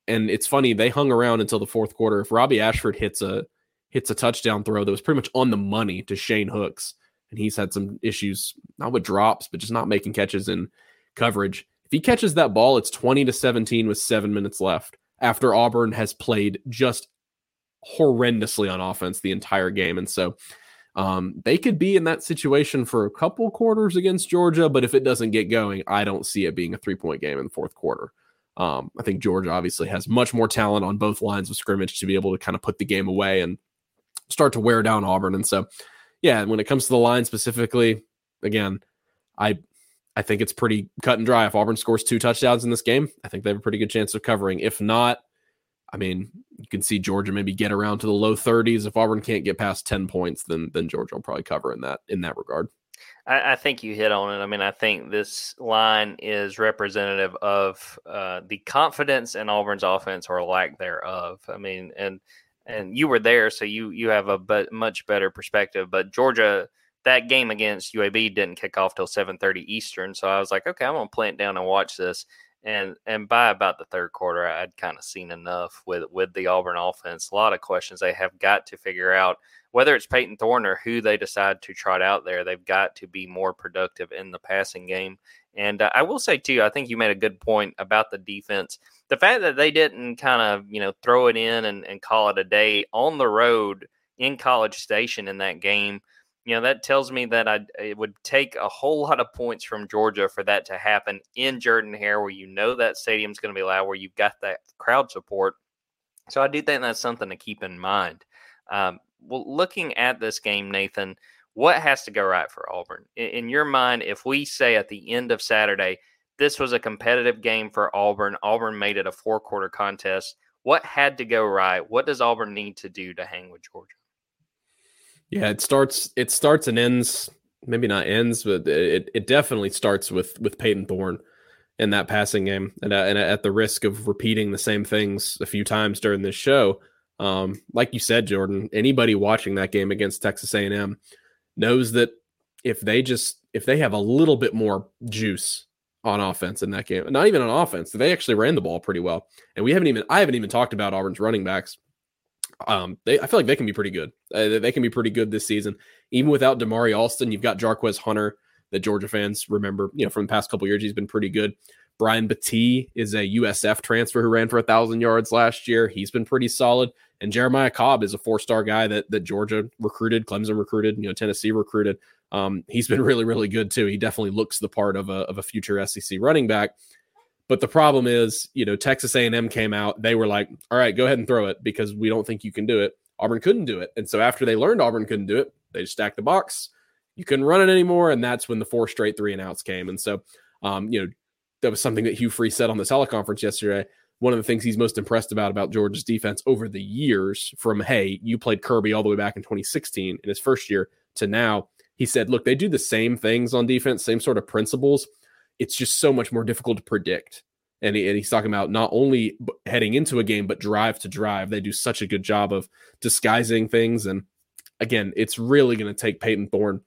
and it's funny they hung around until the fourth quarter. If Robbie Ashford hits a hits a touchdown throw that was pretty much on the money to Shane Hooks, and he's had some issues not with drops, but just not making catches in coverage. If he catches that ball, it's twenty to seventeen with seven minutes left after Auburn has played just horrendously on offense the entire game, and so um, they could be in that situation for a couple quarters against Georgia, but if it doesn't get going, I don't see it being a three point game in the fourth quarter. Um, I think Georgia obviously has much more talent on both lines of scrimmage to be able to kind of put the game away and start to wear down Auburn. And so, yeah, when it comes to the line specifically, again, I I think it's pretty cut and dry. If Auburn scores two touchdowns in this game, I think they have a pretty good chance of covering. If not, I mean, you can see Georgia maybe get around to the low 30s. If Auburn can't get past 10 points, then then Georgia will probably cover in that in that regard. I, I think you hit on it. I mean, I think this line is representative of uh, the confidence in Auburn's offense or lack thereof. I mean, and and you were there, so you you have a but much better perspective. But Georgia, that game against UAB didn't kick off till 7:30 Eastern, so I was like, okay, I'm gonna plant down and watch this and and by about the third quarter, I'd kind of seen enough with with the Auburn offense. A lot of questions they have got to figure out. Whether it's Payton Thorne or who they decide to trot out there, they've got to be more productive in the passing game. And uh, I will say too, I think you made a good point about the defense. The fact that they didn't kind of you know throw it in and, and call it a day on the road in College Station in that game you know that tells me that I it would take a whole lot of points from Georgia for that to happen in Jordan Hare, where you know that stadium's going to be loud, where you've got that crowd support. So I do think that's something to keep in mind. Um, well, looking at this game, Nathan, what has to go right for Auburn in, in your mind? If we say at the end of Saturday, this was a competitive game for Auburn, Auburn made it a four quarter contest. What had to go right? What does Auburn need to do to hang with Georgia? Yeah, it starts it starts and ends, maybe not ends, but it it definitely starts with with Payton Thorne in that passing game. And, uh, and at the risk of repeating the same things a few times during this show, um, like you said, Jordan, anybody watching that game against Texas A&M knows that if they just if they have a little bit more juice on offense in that game, not even on offense, they actually ran the ball pretty well. And we haven't even I haven't even talked about Auburn's running backs um, they I feel like they can be pretty good. Uh, they can be pretty good this season, even without Damari Alston. You've got Jarquez Hunter that Georgia fans remember. You know, from the past couple years, he's been pretty good. Brian Battie is a USF transfer who ran for a thousand yards last year. He's been pretty solid. And Jeremiah Cobb is a four-star guy that that Georgia recruited, Clemson recruited, you know, Tennessee recruited. Um, he's been [LAUGHS] really, really good too. He definitely looks the part of a of a future SEC running back. But the problem is, you know, Texas A&M came out. They were like, "All right, go ahead and throw it because we don't think you can do it." Auburn couldn't do it, and so after they learned Auburn couldn't do it, they just stacked the box, you couldn't run it anymore, and that's when the four straight three and outs came. And so, um, you know, that was something that Hugh Freeze said on the teleconference yesterday. One of the things he's most impressed about about Georgia's defense over the years, from hey, you played Kirby all the way back in 2016 in his first year to now, he said, look, they do the same things on defense, same sort of principles. It's just so much more difficult to predict. And, he, and he's talking about not only heading into a game, but drive to drive. They do such a good job of disguising things. And again, it's really going to take Payton Thorne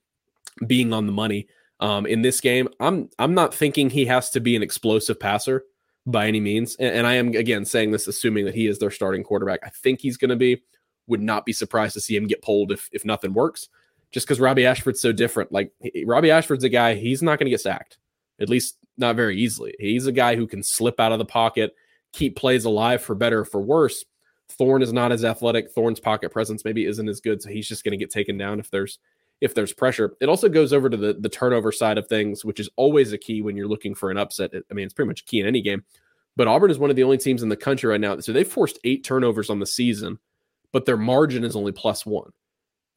being on the money um, in this game. I'm I'm not thinking he has to be an explosive passer by any means, and, and I am again saying this assuming that he is their starting quarterback. I think he's going to be. Would not be surprised to see him get pulled if if nothing works just because Robbie Ashford's so different. Like Robbie Ashford's a guy, he's not going to get sacked, at least not very easily. He's a guy who can slip out of the pocket, keep plays alive for better or for worse. Thorne is not as athletic. Thorne's pocket presence maybe isn't as good, so he's just going to get taken down if there's if there's pressure. It also goes over to the the turnover side of things, which is always a key when you're looking for an upset. I mean, it's pretty much key in any game. But Auburn is one of the only teams in the country right now. So they've forced eight turnovers on the season, but their margin is only plus one.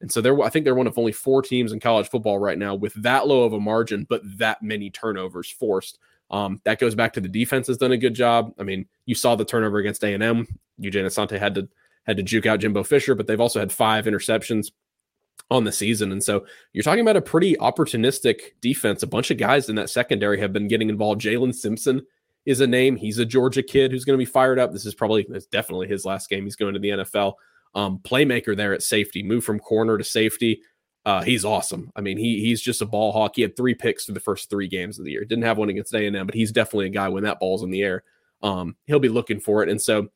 And so they're I think they're one of only four teams in college football right now with that low of a margin, but that many turnovers forced. Um, that goes back to the defense has done a good job. I mean, you saw the turnover against A and M. Eugene Asante had to had to juke out Jimbo Fisher, but they've also had five interceptions on the season. And so you're talking about a pretty opportunistic defense. A bunch of guys in that secondary have been getting involved. Jaylin Simpson is a name. He's a Georgia kid who's going to be fired up. This is probably, it's definitely his last game. He's going to the NFL um, playmaker there at safety, move from corner to safety. Uh, he's awesome. I mean, he he's just a ball hawk. He had three picks for the first three games of the year. Didn't have one against A and M, but he's definitely a guy when that ball's in the air. Um, he'll be looking for it, and so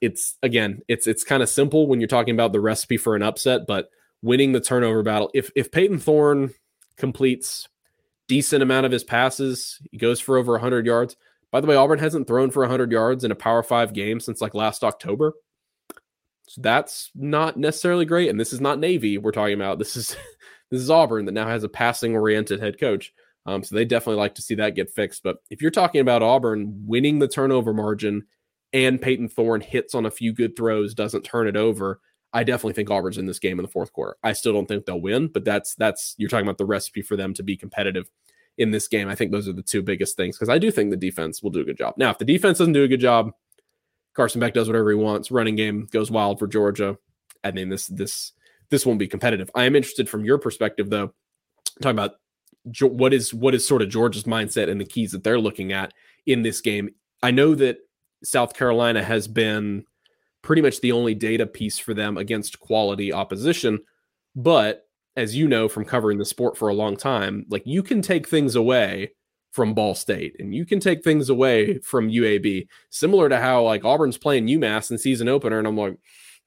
it's again, it's it's kind of simple when you're talking about the recipe for an upset, but winning the turnover battle. If if Payton Thorne completes decent amount of his passes, he goes for over 100 yards. By the way, Auburn hasn't thrown for 100 yards in a Power Five game since like last October. So that's not necessarily great. And this is not Navy we're talking about. This is [LAUGHS] this is Auburn that now has a passing oriented head coach. Um, so they definitely like to see that get fixed. But if you're talking about Auburn winning the turnover margin and Payton Thorne hits on a few good throws, doesn't turn it over, I definitely think Auburn's in this game in the fourth quarter. I still don't think they'll win, but that's that's you're talking about the recipe for them to be competitive in this game. I think those are the two biggest things because I do think the defense will do a good job. Now, if the defense doesn't do a good job, Carson Beck does whatever he wants. Running game goes wild for Georgia. I mean, this this this won't be competitive. I am interested from your perspective, though, talking about what is what is sort of Georgia's mindset and the keys that they're looking at in this game. I know that South Carolina has been pretty much the only data piece for them against quality opposition, but as you know from covering the sport for a long time, like you can take things away from Ball State, and you can take things away from UAB, similar to how like Auburn's playing UMass in season opener, and I'm like,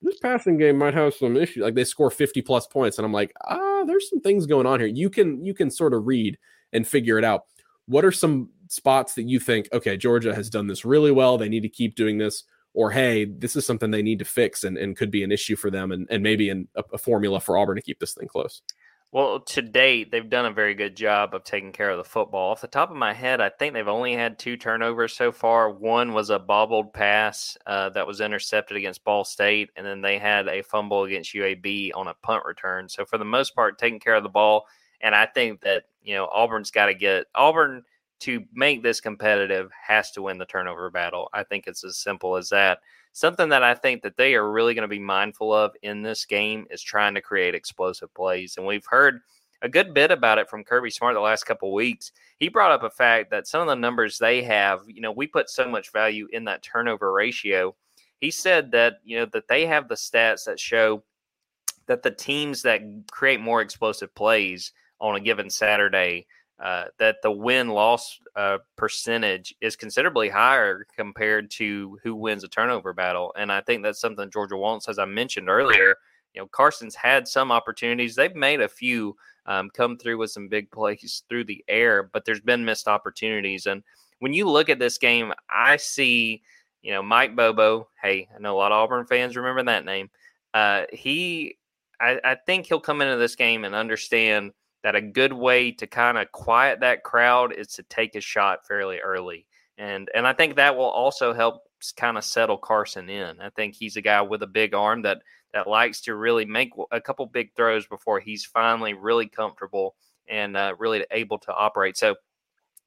this passing game might have some issues. Like they score 50 plus points, and I'm like, ah, there's some things going on here. You can you can sort of read and figure it out. What are some spots that you think, okay, Georgia has done this really well. They need to keep doing this, or hey, this is something they need to fix and, and could be an issue for them and, and maybe in a, a formula for Auburn to keep this thing close. Well, to date, they've done a very good job of taking care of the football. Off the top of my head, I think they've only had two turnovers so far. One was a bobbled pass uh, that was intercepted against Ball State, and then they had a fumble against UAB on a punt return. So, for the most part, taking care of the ball. And I think that, you know, Auburn's got to get Auburn to make this competitive has to win the turnover battle. I think it's as simple as that something that I think that they are really going to be mindful of in this game is trying to create explosive plays. And we've heard a good bit about it from Kirby Smart the last couple weeks. He brought up a fact that some of the numbers they have, you know, we put so much value in that turnover ratio. He said that, you know, that they have the stats that show that the teams that create more explosive plays on a given Saturday uh, that the win loss uh, percentage is considerably higher compared to who wins a turnover battle. And I think that's something Georgia wants, as I mentioned earlier. You know, Carson's had some opportunities. They've made a few um, come through with some big plays through the air, but there's been missed opportunities. And when you look at this game, I see, you know, Mike Bobo. Hey, I know a lot of Auburn fans remember that name. Uh, he, I, I think he'll come into this game and understand – that a good way to kind of quiet that crowd is to take a shot fairly early. And and I think that will also help kind of settle Carson in. I think he's a guy with a big arm that that likes to really make a couple big throws before he's finally really comfortable and uh, really able to operate. So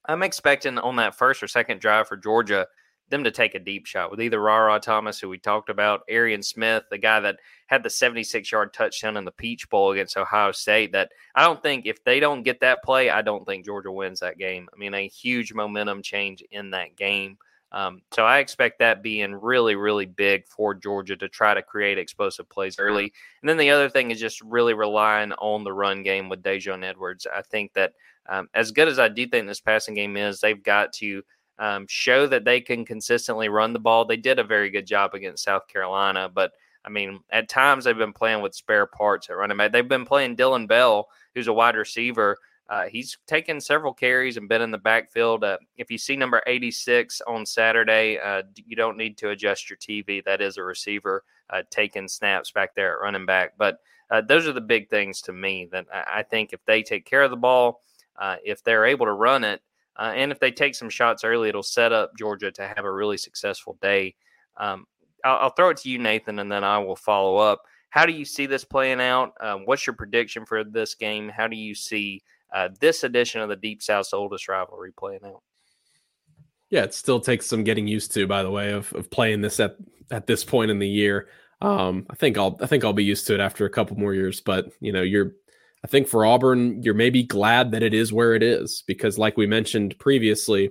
I'm expecting on that first or second drive for Georgia them to take a deep shot with either Rara Thomas, who we talked about, Arian Smith, the guy that had the 76 yard touchdown in the Peach Bowl against Ohio State. That I don't think if they don't get that play, I don't think Georgia wins that game. I mean, a huge momentum change in that game. Um, so I expect that being really, really big for Georgia to try to create explosive plays early. And then the other thing is just really relying on the run game with Daijun Edwards. I think that um, as good as I do think this passing game is, they've got to um, show that they can consistently run the ball. They did a very good job against South Carolina, but I mean, at times they've been playing with spare parts at running back. They've been playing Dylan Bell, who's a wide receiver. Uh, he's taken several carries and been in the backfield. Uh, if you see number 86 on Saturday, uh, you don't need to adjust your TV. That is a receiver uh, taking snaps back there at running back. But uh, those are the big things to me that I think if they take care of the ball, uh, if they're able to run it, uh, and if they take some shots early, it'll set up Georgia to have a really successful day. Um, I'll, I'll, throw it to you, Nathan, and then I will follow up. How do you see this playing out? Um, what's your prediction for this game? How do you see uh, this edition of the Deep South's oldest rivalry playing out? Yeah, it still takes some getting used to, by the way, of, of playing this at at this point in the year. Um, I think I'll I think I'll be used to it after a couple more years. But you know, you're I think for Auburn, you're maybe glad that it is where it is because, like we mentioned previously,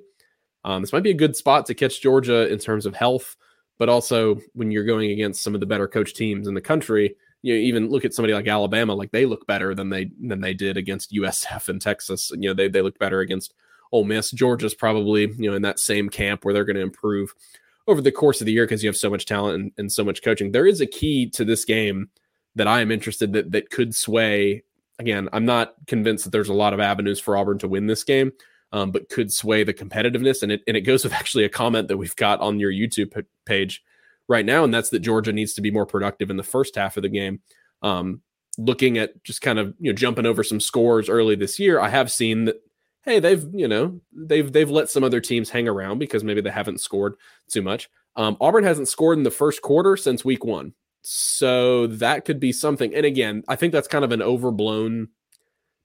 um, this might be a good spot to catch Georgia in terms of health, but also when you're going against some of the better coach teams in the country. You know, even look at somebody like Alabama, like they look better than they than they did against USF and Texas. You know, they they look better against Ole Miss. Georgia's probably you know in that same camp where they're going to improve over the course of the year because you have so much talent and, and so much coaching. There is a key to this game that I am interested that that could sway again, I'm not convinced that there's a lot of avenues for Auburn to win this game, um, but could sway the competitiveness. And it and it goes with [LAUGHS] actually a comment that we've got on your YouTube page right now, and that's that Georgia needs to be more productive in the first half of the game. Um, looking at just kind of you know jumping over some scores early this year, I have seen that hey they've you know they've they've let some other teams hang around because maybe they haven't scored too much. Um, Auburn hasn't scored in the first quarter since week one. So that could be something. And again, I think that's kind of an overblown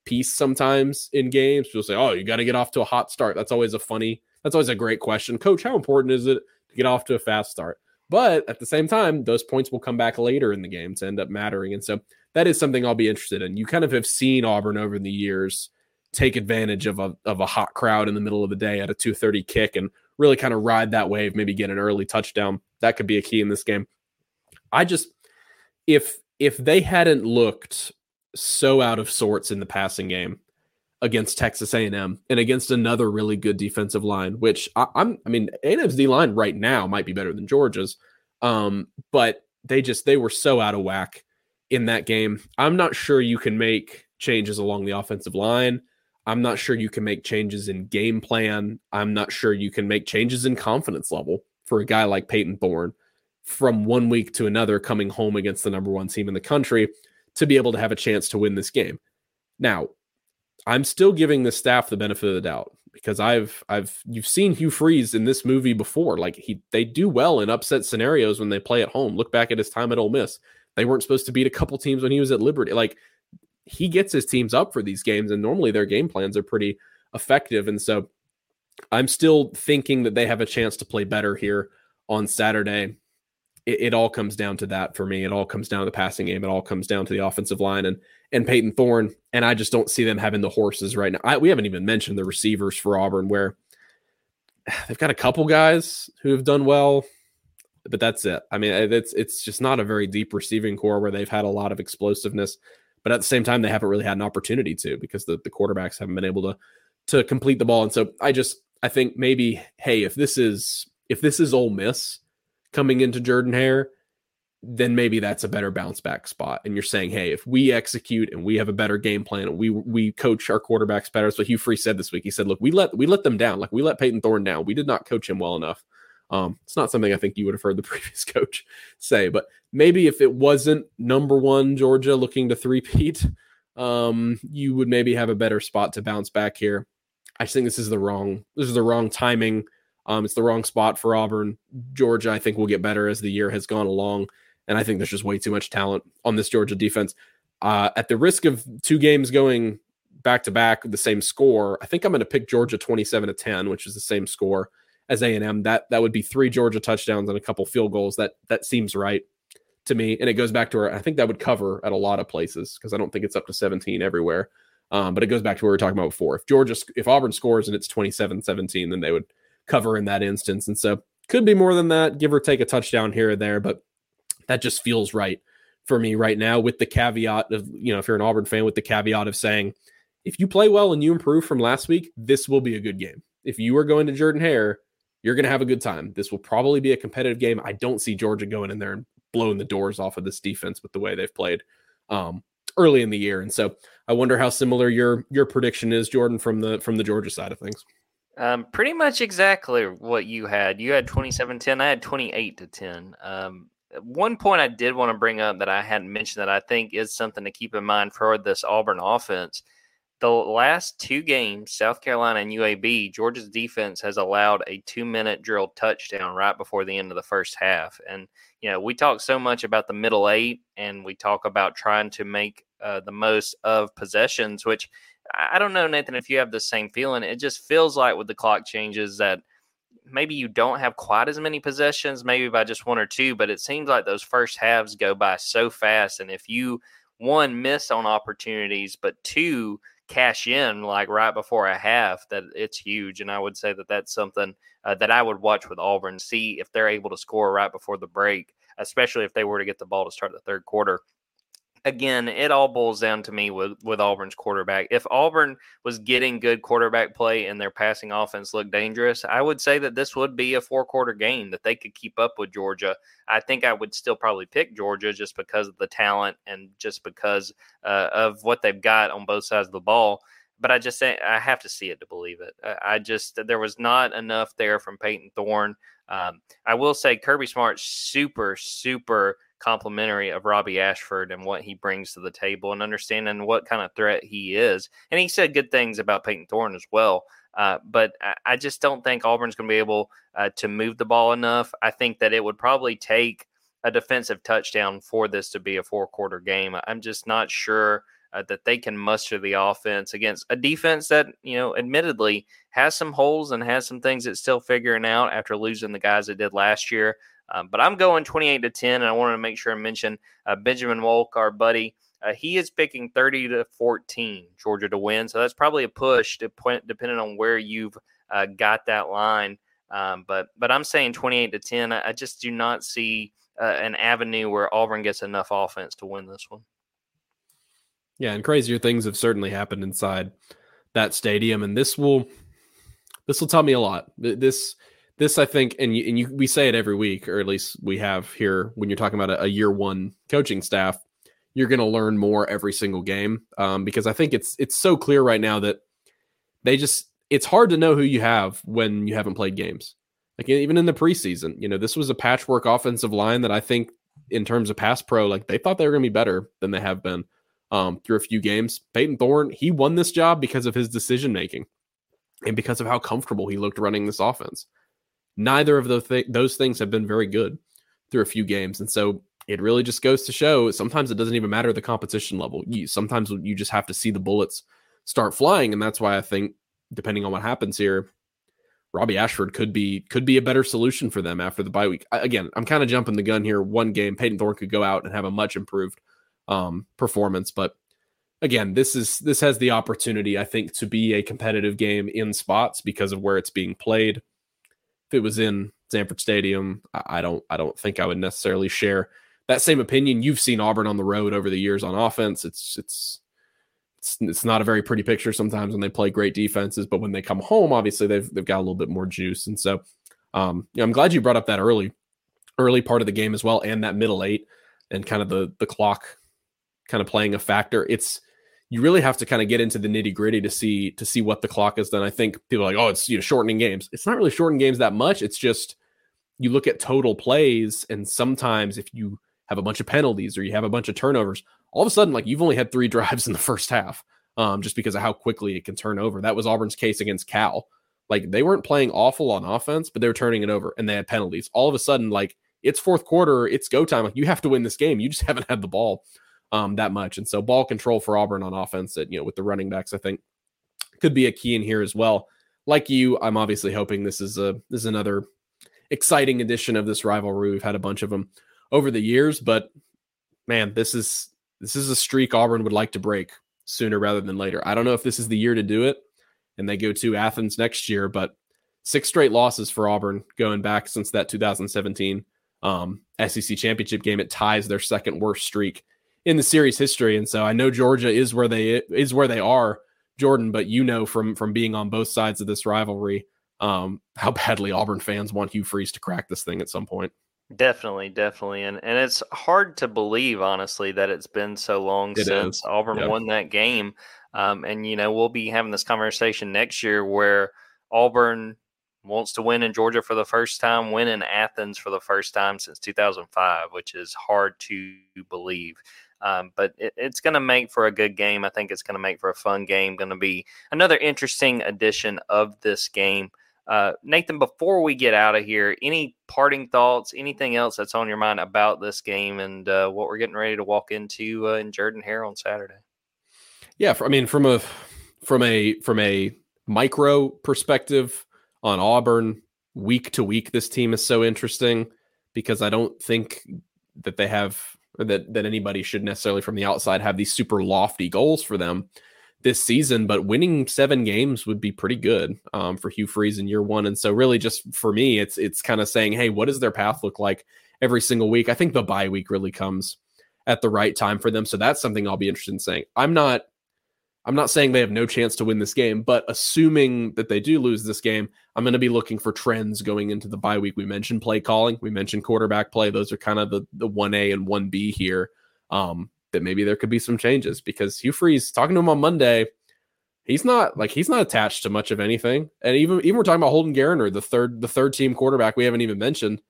piece sometimes in games. People say, "Oh, you got to get off to a hot start." That's always a funny. That's always a great question, Coach. How important is it to get off to a fast start? But at the same time, those points will come back later in the game to end up mattering. And so that is something I'll be interested in. You kind of have seen Auburn over the years take advantage of a of a hot crowd in the middle of the day at a 230 kick and really kind of ride that wave, maybe get an early touchdown. That could be a key in this game. I just if if they hadn't looked so out of sorts in the passing game against Texas A&M and against another really good defensive line, which I, am I mean A&M's D line right now might be better than Georgia's, um, but they just they were so out of whack in that game. I'm not sure you can make changes along the offensive line. I'm not sure you can make changes in game plan. I'm not sure you can make changes in confidence level for a guy like Payton Thorne from one week to another coming home against the number one team in the country to be able to have a chance to win this game. Now, I'm still giving the staff the benefit of the doubt because I've I've you've seen Hugh Freeze in this movie before. Like he they do well in upset scenarios when they play at home. Look back at his time at Ole Miss. They weren't supposed to beat a couple teams when he was at Liberty. Like he gets his teams up for these games, and normally their game plans are pretty effective. And so I'm still thinking that they have a chance to play better here on Saturday it, it, all comes down to that for me. It all comes down to the passing game. It all comes down to the offensive line and and Payton Thorne. And I just don't see them having the horses right now. I, we haven't even mentioned the receivers for Auburn, where [SIGHS] they've got a couple guys who have done well, but that's it. I mean, it's it's just not a very deep receiving corps where they've had a lot of explosiveness. But at the same time, they haven't really had an opportunity to because the, the quarterbacks haven't been able to to complete the ball. And so I just I think maybe, hey, if this is if this is Ole Miss, coming into Jordan Hare, then maybe that's a better bounce back spot. And you're saying, hey, if we execute and we have a better game plan and we we coach our quarterbacks better. What Hugh Freeze said this week. He said, look, we let we let them down. Like we let Payton Thorne down. We did not coach him well enough. Um, it's not something I think you would have heard the [LAUGHS] previous coach say, but maybe if it wasn't number one Georgia looking to three-peat, um, you would maybe have a better spot to bounce back here. I think this is the wrong this is the wrong timing um, it's the wrong spot for Auburn. Georgia, I think, will get better as the year has gone along. And I think there's just way too much talent on this Georgia defense. Uh, at the risk of two games going back to back the same score, I think I'm going to pick Georgia 27 to 10, which is the same score as A&M. That that would be three Georgia touchdowns and a couple field goals. That that seems right to me. And it goes back to where I think that would cover at a lot of places because I don't think it's up to 17 everywhere. Um, but it goes back to what we were talking about before. If Georgia, if Auburn scores and it's 27 17, then they would cover in that instance. And so could be more than that, give or take a touchdown here or there. But that just feels right for me right now with the caveat of, you know, if you're an Auburn fan, with the caveat of saying, if you play well and you improve from last week, this will be a good game. If you are going to Jordan Hare, you're going to have a good time. This will probably be a competitive game. I don't see Georgia going in there and blowing the doors off of this defense with the way they've played um, early in the year. And so I wonder how similar your your prediction is, Jordan, from the from the Georgia side of things. Um, pretty much exactly what you had. You had 27-10. I had 28 to 10. Um, one point I did want to bring up that I hadn't mentioned that I think is something to keep in mind for this Auburn offense the last two games, South Carolina and UAB, Georgia's defense has allowed a two minute drill touchdown right before the end of the first half. And, you know, we talk so much about the middle eight and we talk about trying to make uh, the most of possessions, which I don't know, Nathan, if you have the same feeling. It just feels like with the clock changes that maybe you don't have quite as many possessions, maybe by just one or two, but it seems like those first halves go by so fast. And if you, one, miss on opportunities, but two, cash in like right before a half, that it's huge. And I would say that that's something uh, that I would watch with Auburn, see if they're able to score right before the break, especially if they were to get the ball to start the third quarter again, it all boils down to me with, with Auburn's quarterback. If Auburn was getting good quarterback play and their passing offense looked dangerous, I would say that this would be a four quarter game that they could keep up with Georgia. I think I would still probably pick Georgia just because of the talent and just because uh, of what they've got on both sides of the ball. But I just say I have to see it to believe it. I just there was not enough there from Payton Thorne. Um, I will say Kirby Smart super super complimentary of Robbie Ashford and what he brings to the table and understanding what kind of threat he is. And he said good things about Payton Thorne as well. Uh, but I, just don't think Auburn's going to be able uh, to move the ball enough. I think that it would probably take a defensive touchdown for this to be a four quarter game. I'm just not sure uh, that they can muster the offense against a defense that, you know, admittedly has some holes and has some things it's still figuring out after losing the guys it did last year. Um, but I'm going 28 to 10, and I wanted to make sure I mention uh, Benjamin Wolk, our buddy. Uh, he is picking 30 to 14 Georgia to win, so that's probably a push depending on where you've uh, got that line. Um, but but I'm saying 28 to 10. I, I just do not see uh, an avenue where Auburn gets enough offense to win this one. Yeah, and crazier things have certainly happened inside that stadium, and this will this will tell me a lot. This this I think, and you, and you, we say it every week, or at least we have here when you're talking about a, a year one coaching staff. You're going to learn more every single game um, because I think it's it's so clear right now that they just it's hard to know who you have when you haven't played games. Like even in the preseason, you know, this was a patchwork offensive line that I think in terms of pass pro, like they thought they were going to be better than they have been um, through a few games. Payton Thorne, he won this job because of his decision making and because of how comfortable he looked running this offense. Neither of those, th- those things have been very good through a few games. And so it really just goes to show sometimes it doesn't even matter the competition level. You, sometimes you just have to see the bullets start flying. And that's why I think, depending on what happens here, Robbie Ashford could be could be a better solution for them after the bye week. Again, I'm kind of jumping the gun here. One game, Payton Thorne could go out and have a much improved um, performance, but again, this is this has the opportunity, I think, to be a competitive game in spots because of where it's being played if it was in Sanford Stadium, I don't I don't think I would necessarily share that same opinion. You've seen Auburn on the road over the years on offense. It's it's it's, it's not a very pretty picture sometimes when they play great defenses, but when they come home, obviously they've they've got a little bit more juice. And so, um, yeah, I'm glad you brought up that early early part of the game as well, and that middle eight and kind of the the clock kind of playing a factor. It's you really have to kind of get into the nitty gritty to see to see what the clock is. Then I think people are like, oh, it's you know shortening games. It's not really shortening games that much. It's just you look at total plays, and sometimes if you have a bunch of penalties or you have a bunch of turnovers, all of a sudden like you've only had three [LAUGHS] drives in the first half, um, just because of how quickly it can turn over. That was Auburn's case against Cal. Like they weren't playing awful on offense, but they were turning it over, and they had penalties. All of a sudden, like it's fourth quarter, it's go time. Like you have to win this game. You just [LAUGHS] haven't had the ball um, that much. And so ball control for Auburn on offense that, you know, with the running backs, I think could be a key in here as well. Like you, I'm obviously hoping this is a this is another exciting edition of this rivalry. We've had a bunch of them over the years, but man, this is this is a streak Auburn would like to break sooner rather than later. I don't know if this is the year to do it and they go to Athens next year, but six straight losses for Auburn going back since that 2017 um, SEC championship game. It ties their second worst streak in the series history. And so I know Georgia is where they is where they are, Jordan, but you know from from being on both sides of this rivalry, um, how badly Auburn fans want Hugh Freeze to crack this thing at some point. Definitely, definitely, and and it's hard to believe, honestly, that it's been so long it since is. Auburn won that game. Um, and you know we'll be having this conversation next year where Auburn wants to win in Georgia for the first time, win in Athens for the first time since 2005, which is hard to believe. Um, but it, it's going to make for a good game. I think it's going to make for a fun game. Going to be another interesting edition of this game. Uh, Nathan, before we get out of here, any parting thoughts, anything else that's on your mind about this game and uh, what we're getting ready to walk into uh, in Jordan Hare on Saturday? Yeah, I mean, from a from a from a micro perspective on Auburn, week to week, this team is so interesting because I don't think that they have that that anybody should necessarily from the outside have these super lofty goals for them this season, but winning seven games would be pretty good um, for Hugh Freeze in year one. And so, really, just for me, it's it's kind of saying, hey, what does their path look like every single week? I think the bye week really comes at the right time for them, so that's something I'll be interested in saying. I'm not. I'm not saying they have no chance to win this game, but assuming that they do lose this game, I'm going to be looking for trends going into the bye week. We mentioned play calling, we mentioned quarterback play. Those are kind of the the one A and one B here. Um, that maybe there could be some changes because Hugh Freeze talking to him on Monday, he's not like he's not attached to much of anything. And even even we're talking about Holden Geriner, the third the third team quarterback we haven't even mentioned.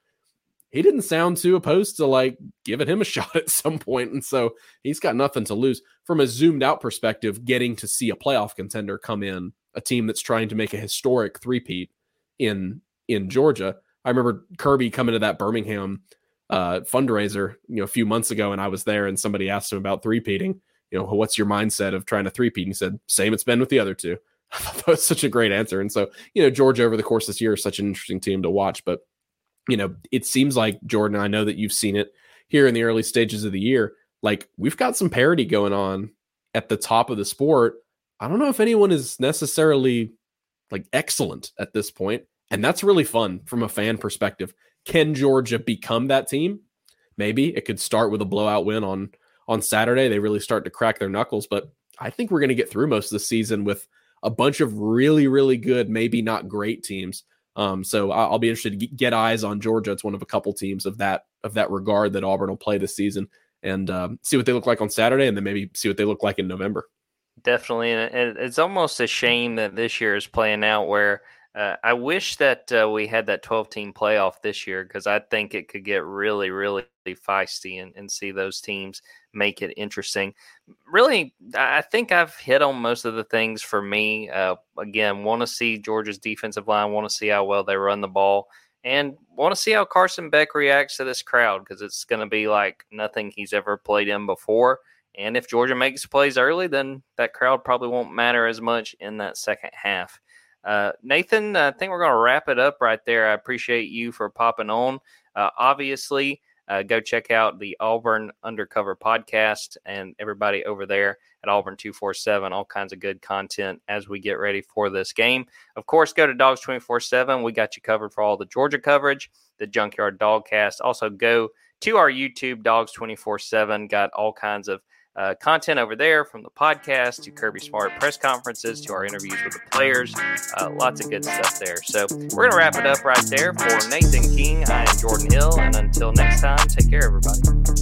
He didn't sound too opposed to like giving him a [LAUGHS] shot at some point, and so he's got nothing to lose. From a zoomed out perspective, getting to see a playoff contender come in, a team that's trying to make a historic three-peat in in Georgia. I remember Kirby coming to that Birmingham uh, fundraiser, you know, a few months ago, and I was there, and somebody asked him about three peating. You know, what's your mindset of trying to three peat? And he said, same it's been with the other two. [LAUGHS] I thought that was such a great answer. And so, you know, Georgia over the course this year is such an interesting team to watch. But, you know, it seems like Jordan, I know that you've seen it here in the early stages of the year. Like we've got some parity going on at the top of the sport. I don't know if anyone is necessarily like excellent at this point, And that's really fun from a fan perspective. Can Georgia become that team? Maybe it could start with a blowout win on on Saturday. They really start to crack their knuckles, but I think we're going to get through most of the season with a bunch of really, really good, maybe not great teams. Um, so I'll be interested to get eyes on Georgia. It's one of a couple teams of that of that regard that Auburn will play this season, and um, see what they look like on Saturday, and then maybe see what they look like in November. Definitely, and it's almost a shame that this year is playing out where uh, I wish that uh, we had that 12 team playoff this year because I think it could get really, really feisty and, and see those teams make it interesting. Really, I think I've hit on most of the things for me. Uh, again, want to see Georgia's defensive line, want to see how well they run the ball, and want to see how Carson Beck reacts to this crowd because it's going to be like nothing he's ever played in before. And if Georgia makes plays early, then that crowd probably won't matter as much in that second half. Uh, Nathan, I think we're going to wrap it up right there. I appreciate you for popping on. Uh, obviously, uh, go check out the Auburn Undercover podcast and everybody over there at Auburn 247. All kinds of good content as we get ready for this game. Of course, go to Dawgs 24 7. We got you covered for all the Georgia coverage, the Junkyard Dawgcast. Also, go to our YouTube, Dawgs 24 7. Got all kinds of uh, content over there from the podcast to Kirby Smart press conferences to our interviews with the players. Uh, lots of good stuff there. So we're going to wrap it up right there. For Nathan King, I am Jordan Hill. And until next time, take care, everybody.